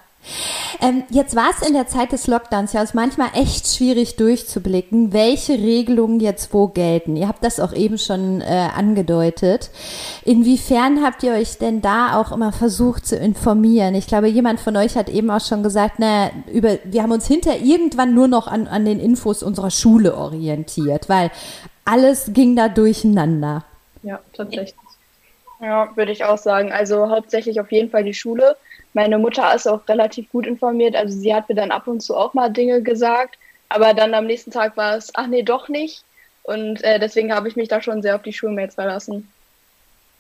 Ähm, jetzt war es in der Zeit des Lockdowns ja manchmal echt schwierig durchzublicken, welche Regelungen jetzt wo gelten. Ihr habt das auch eben schon äh, angedeutet. Inwiefern habt ihr euch denn da auch immer versucht zu informieren? Ich glaube, jemand von euch hat eben auch schon gesagt, na, über, wir haben uns hinter irgendwann nur noch an, an den Infos unserer Schule orientiert, weil alles ging da durcheinander. Ja, tatsächlich. Ja, würde ich auch sagen. Also hauptsächlich auf jeden Fall die Schule. Meine Mutter ist auch relativ gut informiert. Also sie hat mir dann ab und zu auch mal Dinge gesagt. Aber dann am nächsten Tag war es, ach nee, doch nicht. Und äh, deswegen habe ich mich da schon sehr auf die Schulmates verlassen.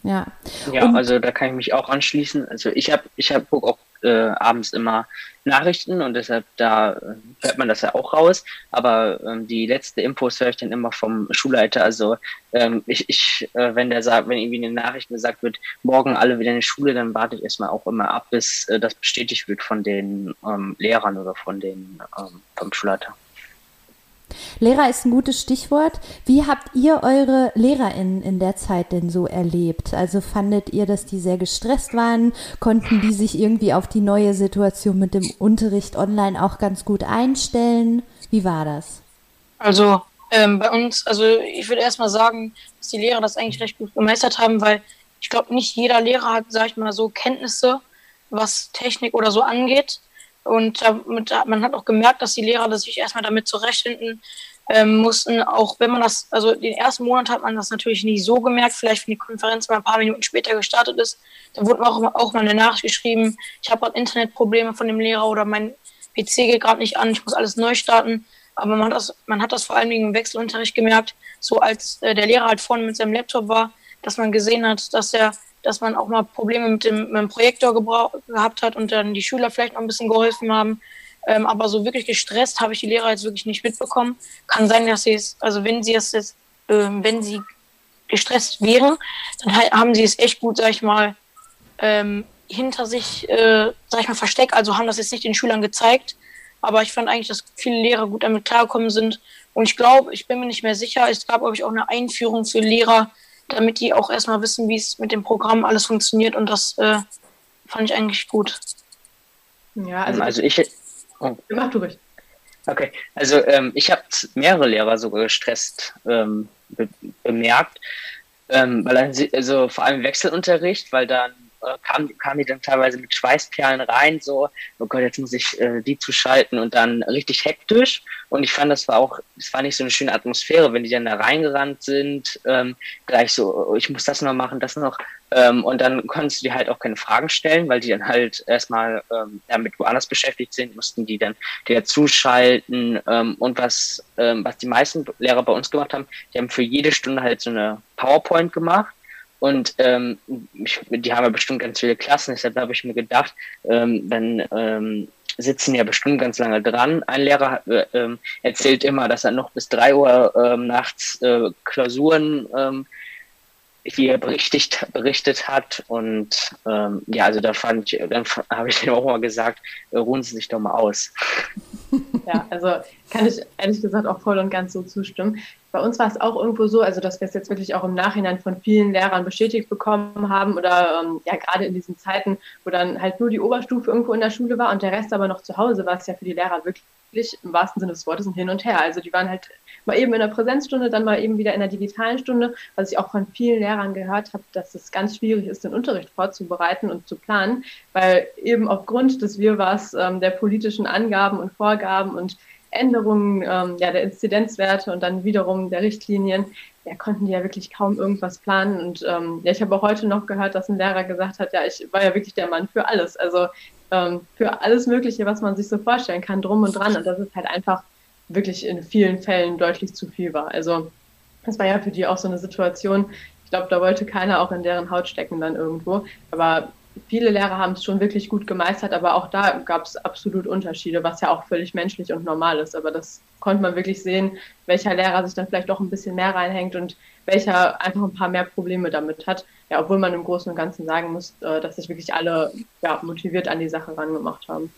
Ja. Ja, und also da kann ich mich auch anschließen. Also ich habe ich hab auch äh, abends immer Nachrichten und deshalb da äh, hört man das ja auch raus. Aber ähm, die letzte Infos höre ich dann immer vom Schulleiter. Also ähm, ich, ich äh, wenn der sagt, wenn irgendwie in den Nachrichten gesagt wird, morgen alle wieder in die Schule, dann warte ich erstmal auch immer ab, bis äh, das bestätigt wird von den ähm, Lehrern oder von den ähm, vom Schulleiter. Lehrer ist ein gutes Stichwort. Wie habt ihr eure LehrerInnen in der Zeit denn so erlebt? Also fandet ihr, dass die sehr gestresst waren? Konnten die sich irgendwie auf die neue Situation mit dem Unterricht online auch ganz gut einstellen? Wie war das? Also ähm, bei uns, also ich würde erstmal sagen, dass die Lehrer das eigentlich recht gut gemeistert haben, weil ich glaube, nicht jeder Lehrer hat, sag ich mal, so Kenntnisse, was Technik oder so angeht. Und damit, man hat auch gemerkt, dass die Lehrer das sich erstmal damit zurechtfinden ähm, mussten. Auch wenn man das, also den ersten Monat hat man das natürlich nie so gemerkt, vielleicht wenn die Konferenz mal ein paar Minuten später gestartet ist, dann wurde auch, auch mal eine Nachricht geschrieben, ich habe gerade Internetprobleme von dem Lehrer oder mein PC geht gerade nicht an, ich muss alles neu starten. Aber man hat das, man hat das vor allen Dingen im Wechselunterricht gemerkt, so als äh, der Lehrer halt vorne mit seinem Laptop war, dass man gesehen hat, dass er dass man auch mal Probleme mit dem, mit dem Projektor gehabt hat und dann die Schüler vielleicht noch ein bisschen geholfen haben. Ähm, aber so wirklich gestresst habe ich die Lehrer jetzt wirklich nicht mitbekommen. Kann sein, dass sie es, also wenn sie es jetzt, äh, wenn sie gestresst wären, dann haben sie es echt gut, sag ich mal, ähm, hinter sich, äh, sag ich mal, versteckt. Also haben das jetzt nicht den Schülern gezeigt. Aber ich fand eigentlich, dass viele Lehrer gut damit klargekommen sind. Und ich glaube, ich bin mir nicht mehr sicher, es gab, glaube ich, auch eine Einführung für Lehrer, damit die auch erstmal wissen, wie es mit dem Programm alles funktioniert und das äh, fand ich eigentlich gut. Ja, also, also ich. Oh. Mach du ruhig. Okay, also ähm, ich habe mehrere Lehrer sogar gestresst ähm, be bemerkt, ähm, weil dann, also vor allem Wechselunterricht, weil dann äh, kam, kam die dann teilweise mit Schweißperlen rein, so, oh Gott, jetzt muss ich äh, die zuschalten und dann richtig hektisch. Und ich fand, das war auch, das war nicht so eine schöne Atmosphäre, wenn die dann da reingerannt sind, ähm, gleich so, oh, ich muss das noch machen, das noch. Ähm, und dann konntest du dir halt auch keine Fragen stellen, weil die dann halt erstmal ähm, damit woanders beschäftigt sind, mussten die dann wieder zuschalten. Ähm, und was, ähm, was die meisten Lehrer bei uns gemacht haben, die haben für jede Stunde halt so eine PowerPoint gemacht und ähm, ich, die haben ja bestimmt ganz viele Klassen, deshalb habe ich mir gedacht, ähm, dann ähm, sitzen ja bestimmt ganz lange dran. Ein Lehrer äh, ähm, erzählt immer, dass er noch bis drei Uhr ähm, nachts äh, Klausuren ähm, hier berichtet, berichtet hat. Und ähm, ja, also da fand ich, dann habe ich dem auch mal gesagt, äh, ruhen Sie sich doch mal aus. Ja, also kann ich ehrlich gesagt auch voll und ganz so zustimmen. Bei uns war es auch irgendwo so, also dass wir es jetzt wirklich auch im Nachhinein von vielen Lehrern bestätigt bekommen haben oder ähm, ja gerade in diesen Zeiten, wo dann halt nur die Oberstufe irgendwo in der Schule war und der Rest aber noch zu Hause, war es ja für die Lehrer wirklich im wahrsten Sinne des Wortes ein Hin und Her. Also die waren halt mal eben in der Präsenzstunde, dann mal eben wieder in der digitalen Stunde, was ich auch von vielen Lehrern gehört habe, dass es ganz schwierig ist, den Unterricht vorzubereiten und zu planen, weil eben aufgrund des Wirrwarrs ähm, der politischen Angaben und Vorgaben und Änderungen ähm, ja, der Inzidenzwerte und dann wiederum der Richtlinien, ja, konnten die ja wirklich kaum irgendwas planen. Und ähm, ja, ich habe auch heute noch gehört, dass ein Lehrer gesagt hat, ja, ich war ja wirklich der Mann für alles. Also ähm, für alles Mögliche, was man sich so vorstellen kann, drum und dran. Und das ist halt einfach wirklich in vielen Fällen deutlich zu viel war. Also das war ja für die auch so eine Situation. Ich glaube, da wollte keiner auch in deren Haut stecken dann irgendwo. Aber viele Lehrer haben es schon wirklich gut gemeistert, aber auch da gab es absolut Unterschiede, was ja auch völlig menschlich und normal ist. Aber das konnte man wirklich sehen, welcher Lehrer sich dann vielleicht doch ein bisschen mehr reinhängt und welcher einfach ein paar mehr Probleme damit hat. Ja, obwohl man im Großen und Ganzen sagen muss, äh, dass sich wirklich alle ja, motiviert an die Sache rangemacht haben.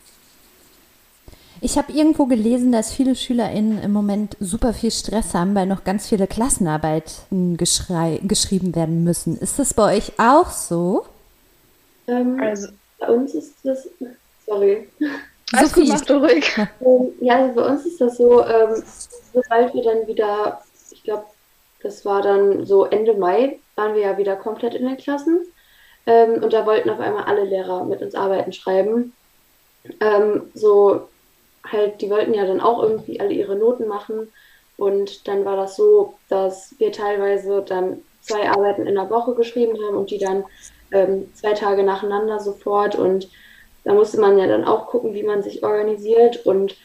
Ich habe irgendwo gelesen, dass viele SchülerInnen im Moment super viel Stress haben, weil noch ganz viele Klassenarbeiten geschrieben werden müssen. Ist das bei euch auch so? Ähm, also, bei uns ist das. Sorry. Also gut, mach du ruhig. Ähm, ja, also bei uns ist das so, ähm, sobald wir dann wieder, ich glaube, das war dann so Ende Mai, waren wir ja wieder komplett in den Klassen. Ähm, und da wollten auf einmal alle Lehrer mit uns Arbeiten schreiben. Ähm, so halt, die wollten ja dann auch irgendwie alle ihre Noten machen. Und dann war das so, dass wir teilweise dann zwei Arbeiten in der Woche geschrieben haben und die dann ähm, zwei Tage nacheinander sofort. Und da musste man ja dann auch gucken, wie man sich organisiert. Und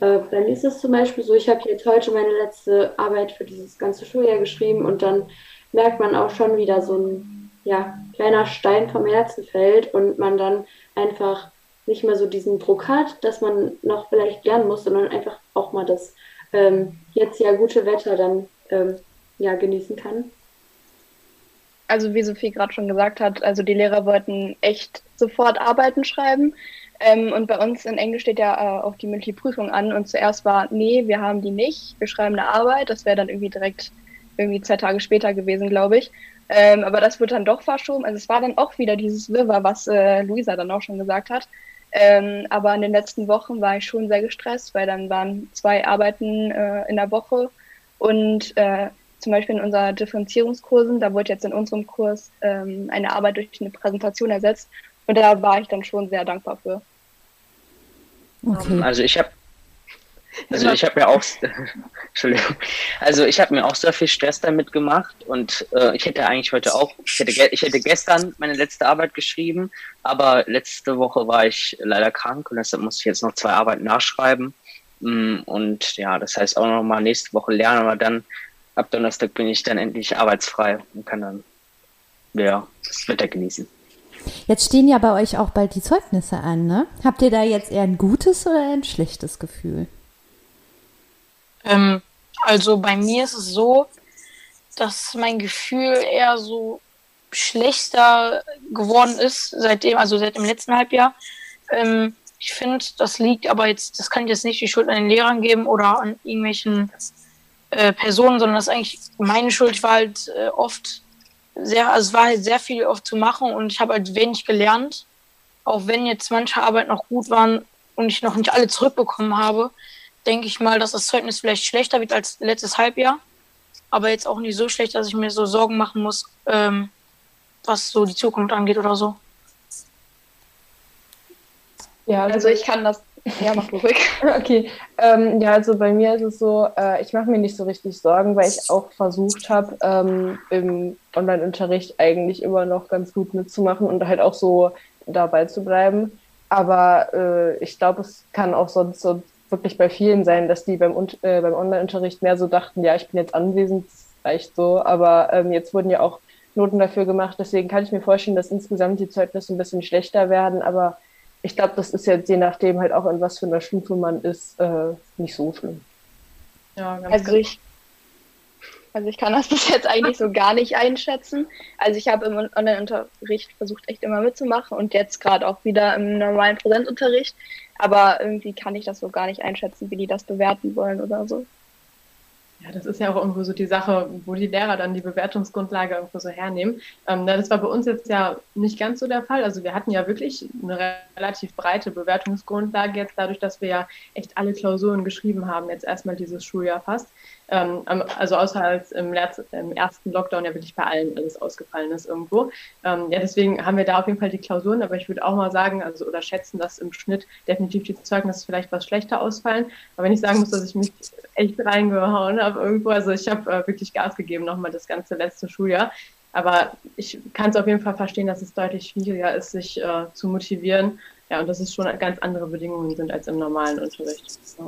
äh, bei mir ist es zum Beispiel so, ich habe jetzt heute meine letzte Arbeit für dieses ganze Schuljahr geschrieben und dann merkt man auch schon wieder so ein ja, kleiner Stein vom Herzen fällt und man dann einfach nicht mehr so diesen Druck hat, dass man noch vielleicht lernen muss, sondern einfach auch mal das ähm, jetzt ja gute Wetter dann ähm, ja genießen kann. Also wie Sophie gerade schon gesagt hat, also die Lehrer wollten echt sofort Arbeiten schreiben. Ähm, und bei uns in Englisch steht ja äh, auch die mündliche Prüfung an. Und zuerst war, nee, wir haben die nicht, wir schreiben eine Arbeit. Das wäre dann irgendwie direkt irgendwie zwei Tage später gewesen, glaube ich. Ähm, aber das wird dann doch verschoben. Also es war dann auch wieder dieses Wirrwarr, was äh, Luisa dann auch schon gesagt hat. Ähm, aber in den letzten Wochen war ich schon sehr gestresst, weil dann waren zwei Arbeiten äh, in der Woche und äh, zum Beispiel in unseren Differenzierungskursen, da wurde jetzt in unserem Kurs ähm, eine Arbeit durch eine Präsentation ersetzt und da war ich dann schon sehr dankbar für. Okay. Also ich habe also ich habe mir auch, Entschuldigung, also ich habe mir auch sehr viel Stress damit gemacht und äh, ich hätte eigentlich heute auch, ich hätte, ich hätte gestern meine letzte Arbeit geschrieben, aber letzte Woche war ich leider krank und deshalb muss ich jetzt noch zwei Arbeiten nachschreiben mm, und ja, das heißt auch noch mal nächste Woche lernen, aber dann ab Donnerstag bin ich dann endlich arbeitsfrei und kann dann ja, das Wetter genießen. Jetzt stehen ja bei euch auch bald die Zeugnisse an, ne? Habt ihr da jetzt eher ein gutes oder ein schlechtes Gefühl? Ähm, also bei mir ist es so, dass mein Gefühl eher so schlechter geworden ist seitdem, also seit dem letzten Halbjahr. Ähm, ich finde, das liegt aber jetzt, das kann ich jetzt nicht die Schuld an den Lehrern geben oder an irgendwelchen äh, Personen, sondern das ist eigentlich meine Schuld. Ich war halt äh, oft sehr, also es war halt sehr viel oft zu machen und ich habe halt wenig gelernt. Auch wenn jetzt manche Arbeiten noch gut waren und ich noch nicht alle zurückbekommen habe, denke ich mal, dass das Zeugnis vielleicht schlechter wird als letztes Halbjahr. Aber jetzt auch nicht so schlecht, dass ich mir so Sorgen machen muss, ähm, was so die Zukunft angeht oder so. Ja, also, also ich kann das. Ja, mach ruhig. okay. Ähm, ja, also bei mir ist es so, äh, ich mache mir nicht so richtig Sorgen, weil ich auch versucht habe, ähm, im Online-Unterricht eigentlich immer noch ganz gut mitzumachen und halt auch so dabei zu bleiben. Aber äh, ich glaube, es kann auch sonst so wirklich bei vielen sein, dass die beim, äh, beim Online-Unterricht mehr so dachten, ja, ich bin jetzt anwesend, das reicht so. Aber ähm, jetzt wurden ja auch Noten dafür gemacht. Deswegen kann ich mir vorstellen, dass insgesamt die Zeugnisse ein bisschen schlechter werden. Aber ich glaube, das ist jetzt je nachdem halt auch in was für einer Stufe man ist, äh, nicht so schlimm. Ja, ganz also ich, Also ich kann das bis jetzt eigentlich so gar nicht einschätzen. Also ich habe im Online-Unterricht versucht, echt immer mitzumachen und jetzt gerade auch wieder im normalen Präsenzunterricht. Aber irgendwie kann ich das so gar nicht einschätzen, wie die das bewerten wollen oder so. Ja, das ist ja auch irgendwo so die Sache, wo die Lehrer dann die Bewertungsgrundlage irgendwo so hernehmen. Ähm, das war bei uns jetzt ja nicht ganz so der Fall. Also wir hatten ja wirklich eine relativ breite Bewertungsgrundlage jetzt dadurch, dass wir ja echt alle Klausuren geschrieben haben, jetzt erstmal dieses Schuljahr fast. Ähm, also außer als im, im, ersten Lockdown ja wirklich bei allen alles ausgefallen ist irgendwo. Ähm, ja, deswegen haben wir da auf jeden Fall die Klausuren, aber ich würde auch mal sagen, also oder schätzen, dass im Schnitt definitiv die Zeugnisse vielleicht was schlechter ausfallen. Aber wenn ich sagen muss, dass ich mich echt reingehauen habe irgendwo, also ich habe äh, wirklich Gas gegeben nochmal das ganze letzte Schuljahr. Aber ich kann es auf jeden Fall verstehen, dass es deutlich schwieriger ist, sich äh, zu motivieren ja, und dass es schon ganz andere Bedingungen sind als im normalen Unterricht. Ja.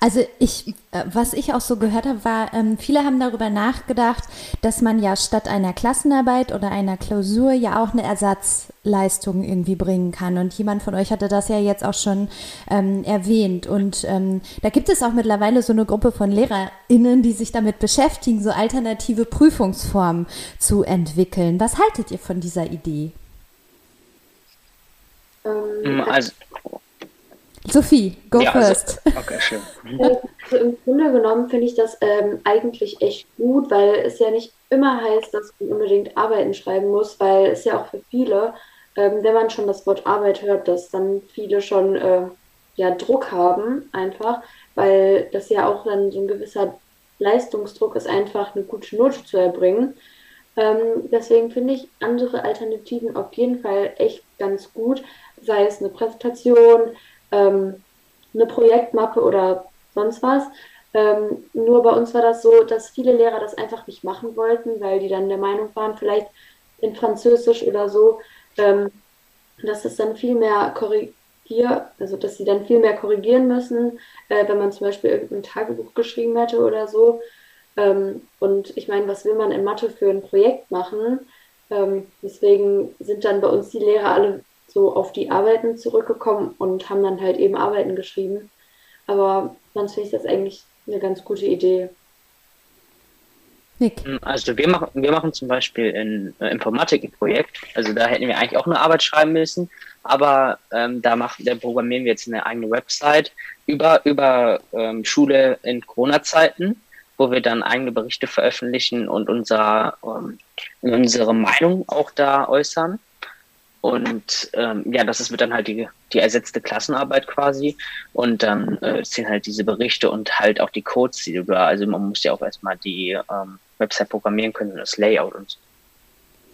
Also ich, äh, was ich auch so gehört habe, war, ähm, viele haben darüber nachgedacht, dass man ja statt einer Klassenarbeit oder einer Klausur ja auch eine Ersatzleistung irgendwie bringen kann. Und jemand von euch hatte das ja jetzt auch schon ähm, erwähnt. Und ähm, da gibt es auch mittlerweile so eine Gruppe von LehrerInnen, die sich damit beschäftigen, so alternative Prüfungsformen zu entwickeln. Was haltet ihr von dieser Idee? Ähm, mm, also, Sophie, go ja, also, first. Also, okay, schön. Also Im Grunde genommen finde ich das ähm, eigentlich echt gut, weil es ja nicht immer heißt, dass man unbedingt Arbeiten schreiben muss, weil es ja auch für viele, ähm, wenn man schon das Wort Arbeit hört, dass dann viele schon äh, ja, Druck haben, einfach, weil das ja auch dann so ein gewisser Leistungsdruck ist, einfach eine gute Note zu erbringen. Ähm, deswegen finde ich andere Alternativen auf jeden Fall echt ganz gut, sei es eine Präsentation, ähm, eine Projektmappe oder sonst was. Ähm, nur bei uns war das so, dass viele Lehrer das einfach nicht machen wollten, weil die dann der Meinung waren, vielleicht in Französisch oder so, ähm, dass es dann viel mehr korrigiert, also dass sie dann viel mehr korrigieren müssen, äh, wenn man zum Beispiel irgendein Tagebuch geschrieben hätte oder so. Ähm, und ich meine, was will man in Mathe für ein Projekt machen? Ähm, deswegen sind dann bei uns die Lehrer alle so auf die Arbeiten zurückgekommen und haben dann halt eben Arbeiten geschrieben. Aber sonst finde ich das eigentlich eine ganz gute Idee. Nick. Hm, also wir machen, wir machen zum Beispiel in äh, Informatik ein Projekt. Also da hätten wir eigentlich auch eine Arbeit schreiben müssen, aber ähm, da machen, da programmieren wir jetzt eine eigene Website über über ähm, Schule in Corona-Zeiten, wo wir dann eigene Berichte veröffentlichen und unser, ähm, unsere Meinung auch da äußern. Und ähm, ja, das ist, wird dann halt die, die ersetzte Klassenarbeit quasi. Und dann äh, sind halt diese Berichte und halt auch die Codes, die du da, also man muss ja auch erstmal die ähm, Website programmieren können und das Layout und so.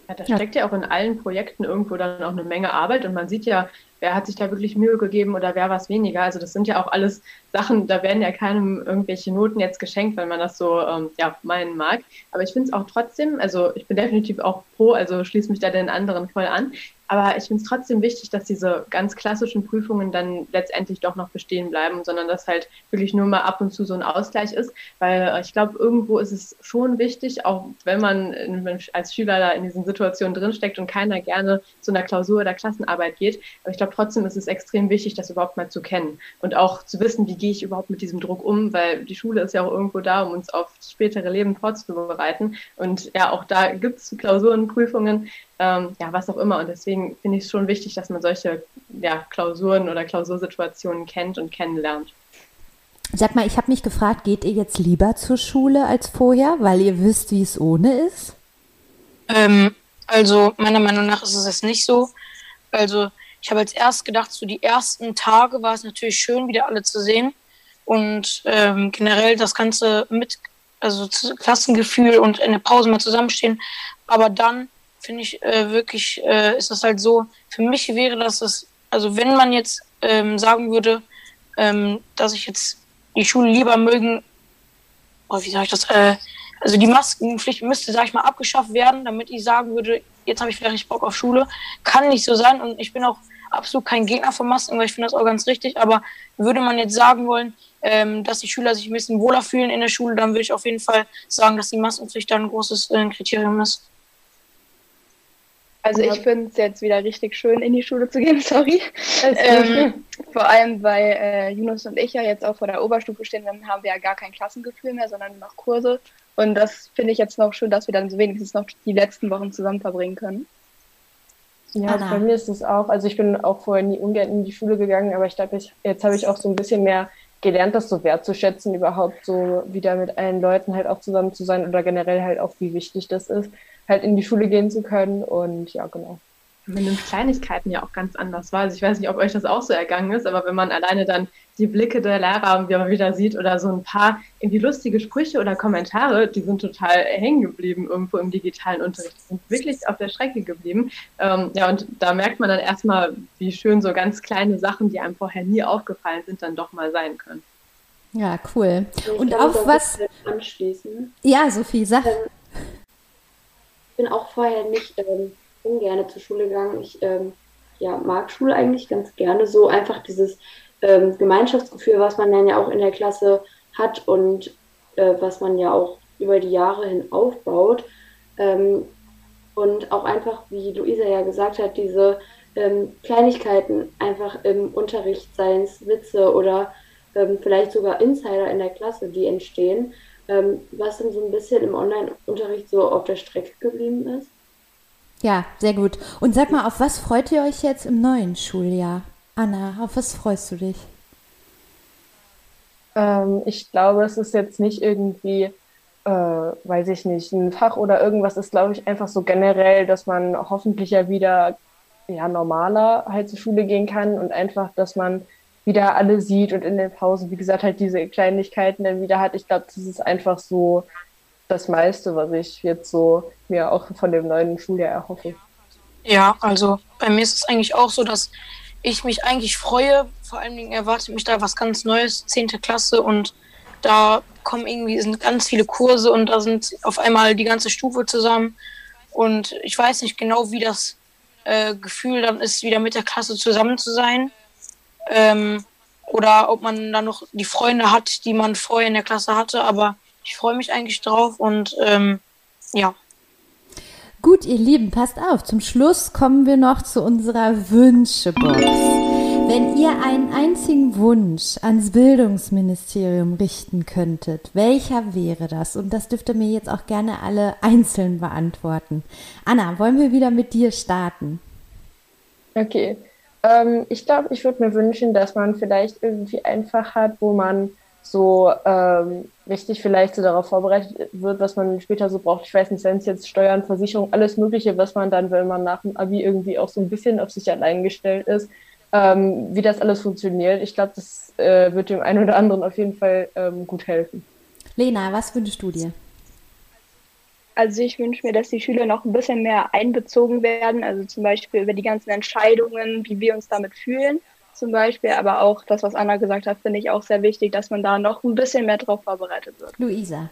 Ja, da steckt ja. ja auch in allen Projekten irgendwo dann auch eine Menge Arbeit und man sieht ja, wer hat sich da wirklich Mühe gegeben oder wer was weniger. Also das sind ja auch alles Sachen, da werden ja keinem irgendwelche Noten jetzt geschenkt, wenn man das so ähm, ja, meinen mag. Aber ich finde es auch trotzdem, also ich bin definitiv auch pro, also schließe mich da den anderen voll an. Aber ich finde es trotzdem wichtig, dass diese ganz klassischen Prüfungen dann letztendlich doch noch bestehen bleiben, sondern dass halt wirklich nur mal ab und zu so ein Ausgleich ist. Weil äh, ich glaube, irgendwo ist es schon wichtig, auch wenn man als Schüler da in diesen Situationen drinsteckt und keiner gerne zu einer Klausur oder Klassenarbeit geht. Aber ich glaube trotzdem ist es extrem wichtig, das überhaupt mal zu kennen und auch zu wissen, wie gehe ich überhaupt mit diesem Druck um, weil die Schule ist ja auch irgendwo da, um uns auf spätere Leben vorzubereiten. Und ja, auch da gibt es Klausuren, Prüfungen, ähm, ja, was auch immer. Und deswegen finde ich es schon wichtig, dass man solche ja, Klausuren oder Klausursituationen kennt und kennenlernt. Sag mal, ich habe mich gefragt, geht ihr jetzt lieber zur Schule als vorher, weil ihr wisst, wie es ohne ist? Ähm, also meiner Meinung nach ist es jetzt nicht so. Also ich habe als erst gedacht, so die ersten Tage war es natürlich schön, wieder alle zu sehen und ähm, generell das Ganze mit, also Klassengefühl und in der Pause mal zusammenstehen. Aber dann finde ich äh, wirklich, äh, ist das halt so, für mich wäre das, das also wenn man jetzt ähm, sagen würde, ähm, dass ich jetzt die Schule lieber mögen, oh, wie sage ich das, äh, also die Maskenpflicht müsste, sag ich mal, abgeschafft werden, damit ich sagen würde, jetzt habe ich vielleicht nicht Bock auf Schule. Kann nicht so sein und ich bin auch absolut kein Gegner von Masken, weil ich finde das auch ganz richtig, aber würde man jetzt sagen wollen, ähm, dass die Schüler sich ein bisschen wohler fühlen in der Schule, dann würde ich auf jeden Fall sagen, dass die Maskenpflicht dann ein großes äh, Kriterium ist. Also ich finde es jetzt wieder richtig schön, in die Schule zu gehen, sorry. Ähm, vor allem, weil äh, Yunus und ich ja jetzt auch vor der Oberstufe stehen, dann haben wir ja gar kein Klassengefühl mehr, sondern nur noch Kurse. Und das finde ich jetzt noch schön, dass wir dann so wenigstens noch die letzten Wochen zusammen verbringen können. Ja, Anna. bei mir ist es auch, also ich bin auch vorher nie ungern in die Schule gegangen, aber ich glaube, jetzt habe ich auch so ein bisschen mehr gelernt, das so wertzuschätzen, überhaupt so wieder mit allen Leuten halt auch zusammen zu sein oder generell halt auch, wie wichtig das ist, halt in die Schule gehen zu können und ja, genau mit den Kleinigkeiten ja auch ganz anders war. Also ich weiß nicht, ob euch das auch so ergangen ist, aber wenn man alleine dann die Blicke der Lehrer wieder sieht oder so ein paar irgendwie lustige Sprüche oder Kommentare, die sind total hängen geblieben irgendwo im digitalen Unterricht, die sind wirklich auf der Strecke geblieben. Ähm, ja, und da merkt man dann erstmal, wie schön so ganz kleine Sachen, die einem vorher nie aufgefallen sind, dann doch mal sein können. Ja, cool. Ich und auf was. Anschließen. Ja, Sophie, sag. Bin auch vorher nicht ähm, ungern zur Schule gegangen. Ich ähm, ja, mag Schule eigentlich ganz gerne. So einfach dieses ähm, Gemeinschaftsgefühl, was man dann ja auch in der Klasse hat und äh, was man ja auch über die Jahre hin aufbaut. Ähm, und auch einfach, wie Luisa ja gesagt hat, diese ähm, Kleinigkeiten einfach im Unterricht, seien es Witze oder ähm, vielleicht sogar Insider in der Klasse, die entstehen, ähm, was dann so ein bisschen im Online-Unterricht so auf der Strecke geblieben ist. Ja, sehr gut. Und sag mal, auf was freut ihr euch jetzt im neuen Schuljahr? Anna, auf was freust du dich? Ähm, ich glaube, es ist jetzt nicht irgendwie, äh, weiß ich nicht, ein Fach oder irgendwas ist, glaube ich, einfach so generell, dass man hoffentlich ja wieder ja, normaler halt zur Schule gehen kann und einfach, dass man wieder alle sieht und in den Pausen, wie gesagt, halt diese Kleinigkeiten dann wieder hat. Ich glaube, das ist einfach so das meiste, was ich jetzt so mir auch von dem neuen Schuljahr erhoffe. Ja, also bei mir ist es eigentlich auch so, dass ich mich eigentlich freue. Vor allen Dingen erwartet mich da was ganz Neues, 10. Klasse und da kommen irgendwie sind ganz viele Kurse und da sind auf einmal die ganze Stufe zusammen und ich weiß nicht genau, wie das äh, Gefühl dann ist, wieder mit der Klasse zusammen zu sein. Ähm, oder ob man dann noch die Freunde hat, die man vorher in der Klasse hatte, aber ich freue mich eigentlich drauf und ähm, ja. Gut, ihr Lieben, passt auf. Zum Schluss kommen wir noch zu unserer Wünschebox. Wenn ihr einen einzigen Wunsch ans Bildungsministerium richten könntet, welcher wäre das? Und das dürft ihr mir jetzt auch gerne alle einzeln beantworten. Anna, wollen wir wieder mit dir starten? Okay. Ähm, ich glaube, ich würde mir wünschen, dass man vielleicht irgendwie einfach hat, wo man so ähm, richtig vielleicht so darauf vorbereitet wird, was man später so braucht. Ich weiß nicht, seien es jetzt Steuern, Versicherung, alles Mögliche, was man dann, wenn man nach dem Abi irgendwie auch so ein bisschen auf sich allein gestellt ist, ähm, wie das alles funktioniert. Ich glaube, das äh, wird dem einen oder anderen auf jeden Fall ähm, gut helfen. Lena, was wünschst du dir? Also ich wünsche mir, dass die Schüler noch ein bisschen mehr einbezogen werden, also zum Beispiel über die ganzen Entscheidungen, wie wir uns damit fühlen zum Beispiel, aber auch das, was Anna gesagt hat, finde ich auch sehr wichtig, dass man da noch ein bisschen mehr drauf vorbereitet wird. Luisa.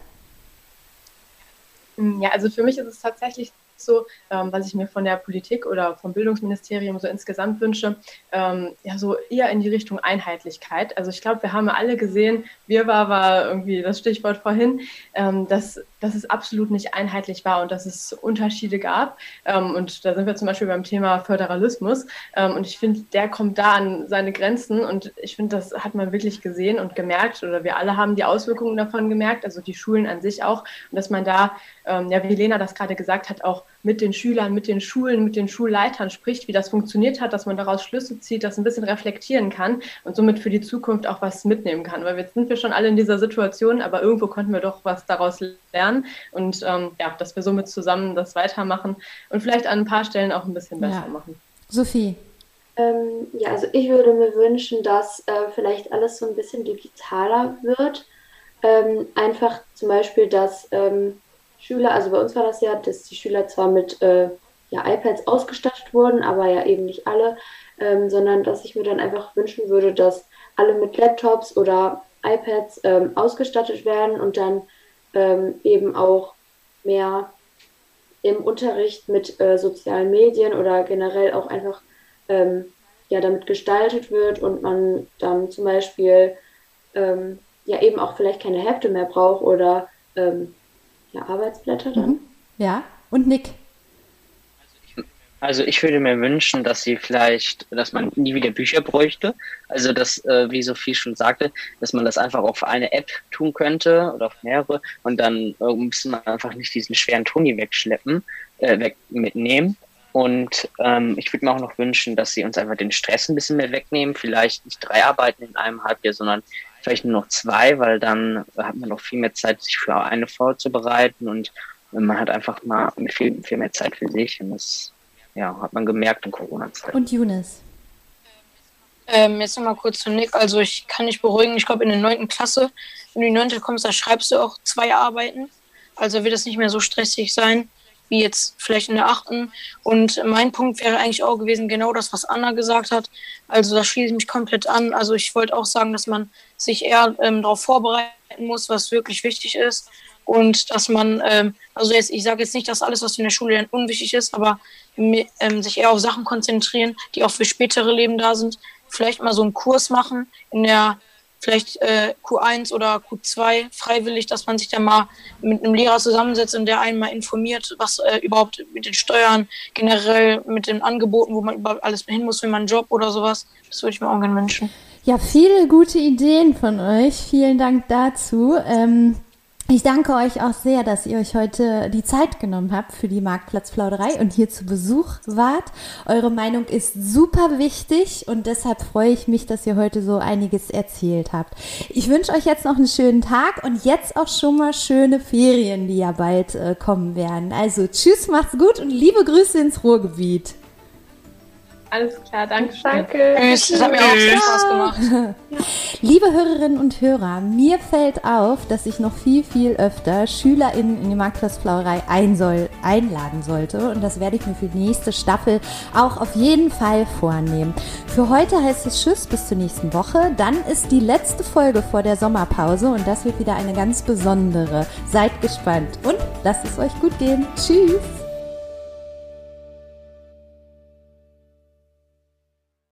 Ja, also für mich ist es tatsächlich so, ähm, was ich mir von der Politik oder vom Bildungsministerium so insgesamt wünsche, ähm, ja, so eher in die Richtung Einheitlichkeit. Also ich glaube, wir haben alle gesehen, wir war, war irgendwie das Stichwort vorhin, ähm, dass, dass es absolut nicht einheitlich war und dass es Unterschiede gab. Ähm, und da sind wir zum Beispiel beim Thema Föderalismus. Ähm, und ich finde, der kommt da an seine Grenzen und ich finde, das hat man wirklich gesehen und gemerkt oder wir alle haben die Auswirkungen davon gemerkt, also die Schulen an sich auch. Und dass man da, ähm, ja, wie Lena das gerade gesagt hat, auch mit den Schülern, mit den Schulen, mit den Schulleitern spricht, wie das funktioniert hat, dass man daraus Schlüsse zieht, das ein bisschen reflektieren kann und somit für die Zukunft auch was mitnehmen kann. Weil jetzt sind wir schon alle in dieser Situation, aber irgendwo konnten wir doch was daraus lernen und ähm, ja, dass wir somit zusammen das weitermachen und vielleicht an ein paar Stellen auch ein bisschen besser ja. machen. Sophie. Ähm, ja, also ich würde mir wünschen, dass äh, vielleicht alles so ein bisschen digitaler wird. Ähm, einfach zum Beispiel, dass ähm, Schüler, also bei uns war das ja, dass die Schüler zwar mit äh, ja, iPads ausgestattet wurden, aber ja eben nicht alle, ähm, sondern dass ich mir dann einfach wünschen würde, dass alle mit Laptops oder iPads ähm, ausgestattet werden und dann ähm, eben auch mehr im Unterricht mit äh, sozialen Medien oder generell auch einfach ähm, ja, damit gestaltet wird und man dann zum Beispiel ähm, ja eben auch vielleicht keine Hefte mehr braucht oder ähm, ja, Arbeitsblätter dann. Mhm. Ja, und Nick. Also ich, würde mir wünschen, dass sie vielleicht, dass man nie wieder Bücher bräuchte. Also dass, äh, wie Sophie schon sagte, dass man das einfach auf eine App tun könnte oder auf mehrere und dann äh, muss man einfach nicht diesen schweren Toni wegschleppen, äh, weg mitnehmen. Und ähm, ich würde mir auch noch wünschen, dass sie uns einfach den Stress ein bisschen mehr wegnehmen. Vielleicht nicht drei Arbeiten in einem Halbjahr, sondern vielleicht nur noch zwei, weil dann hat man noch viel mehr Zeit, sich für eine vorzubereiten und man hat einfach mal viel, viel mehr Zeit für sich. Und das ja, hat man gemerkt in Corona-Zeit. Und Younes? Ähm, jetzt nochmal kurz zu Nick. Also ich kann dich beruhigen, ich glaube in der neunten Klasse, wenn du in die neunte kommst, da schreibst du auch zwei Arbeiten. Also wird es nicht mehr so stressig sein wie jetzt vielleicht in der achten. Und mein Punkt wäre eigentlich auch gewesen, genau das, was Anna gesagt hat. Also da schließe ich mich komplett an. Also ich wollte auch sagen, dass man sich eher ähm, darauf vorbereiten muss, was wirklich wichtig ist. Und dass man, ähm, also jetzt, ich sage jetzt nicht, dass alles, was in der Schule lernt, unwichtig ist, aber ähm, sich eher auf Sachen konzentrieren, die auch für spätere Leben da sind. Vielleicht mal so einen Kurs machen in der vielleicht äh, Q1 oder Q2 freiwillig, dass man sich dann mal mit einem Lehrer zusammensetzt und der einen mal informiert, was äh, überhaupt mit den Steuern, generell mit den Angeboten, wo man überhaupt alles hin muss für meinen Job oder sowas. Das würde ich mir auch gerne wünschen. Ja, viele gute Ideen von euch. Vielen Dank dazu. Ähm, ich danke euch auch sehr, dass ihr euch heute die Zeit genommen habt für die Marktplatzplauderei und hier zu Besuch wart. Eure Meinung ist super wichtig und deshalb freue ich mich, dass ihr heute so einiges erzählt habt. Ich wünsche euch jetzt noch einen schönen Tag und jetzt auch schon mal schöne Ferien, die ja bald äh, kommen werden. Also tschüss, macht's gut und liebe Grüße ins Ruhrgebiet. Alles klar, danke schön. Danke. Tschüss, das hat mir auch viel Spaß gemacht. Liebe Hörerinnen und Hörer, mir fällt auf, dass ich noch viel, viel öfter SchülerInnen in die Marktplatzflauerei ein soll, einladen sollte. Und das werde ich mir für die nächste Staffel auch auf jeden Fall vornehmen. Für heute heißt es Tschüss bis zur nächsten Woche. Dann ist die letzte Folge vor der Sommerpause und das wird wieder eine ganz besondere. Seid gespannt und lasst es euch gut gehen. Tschüss!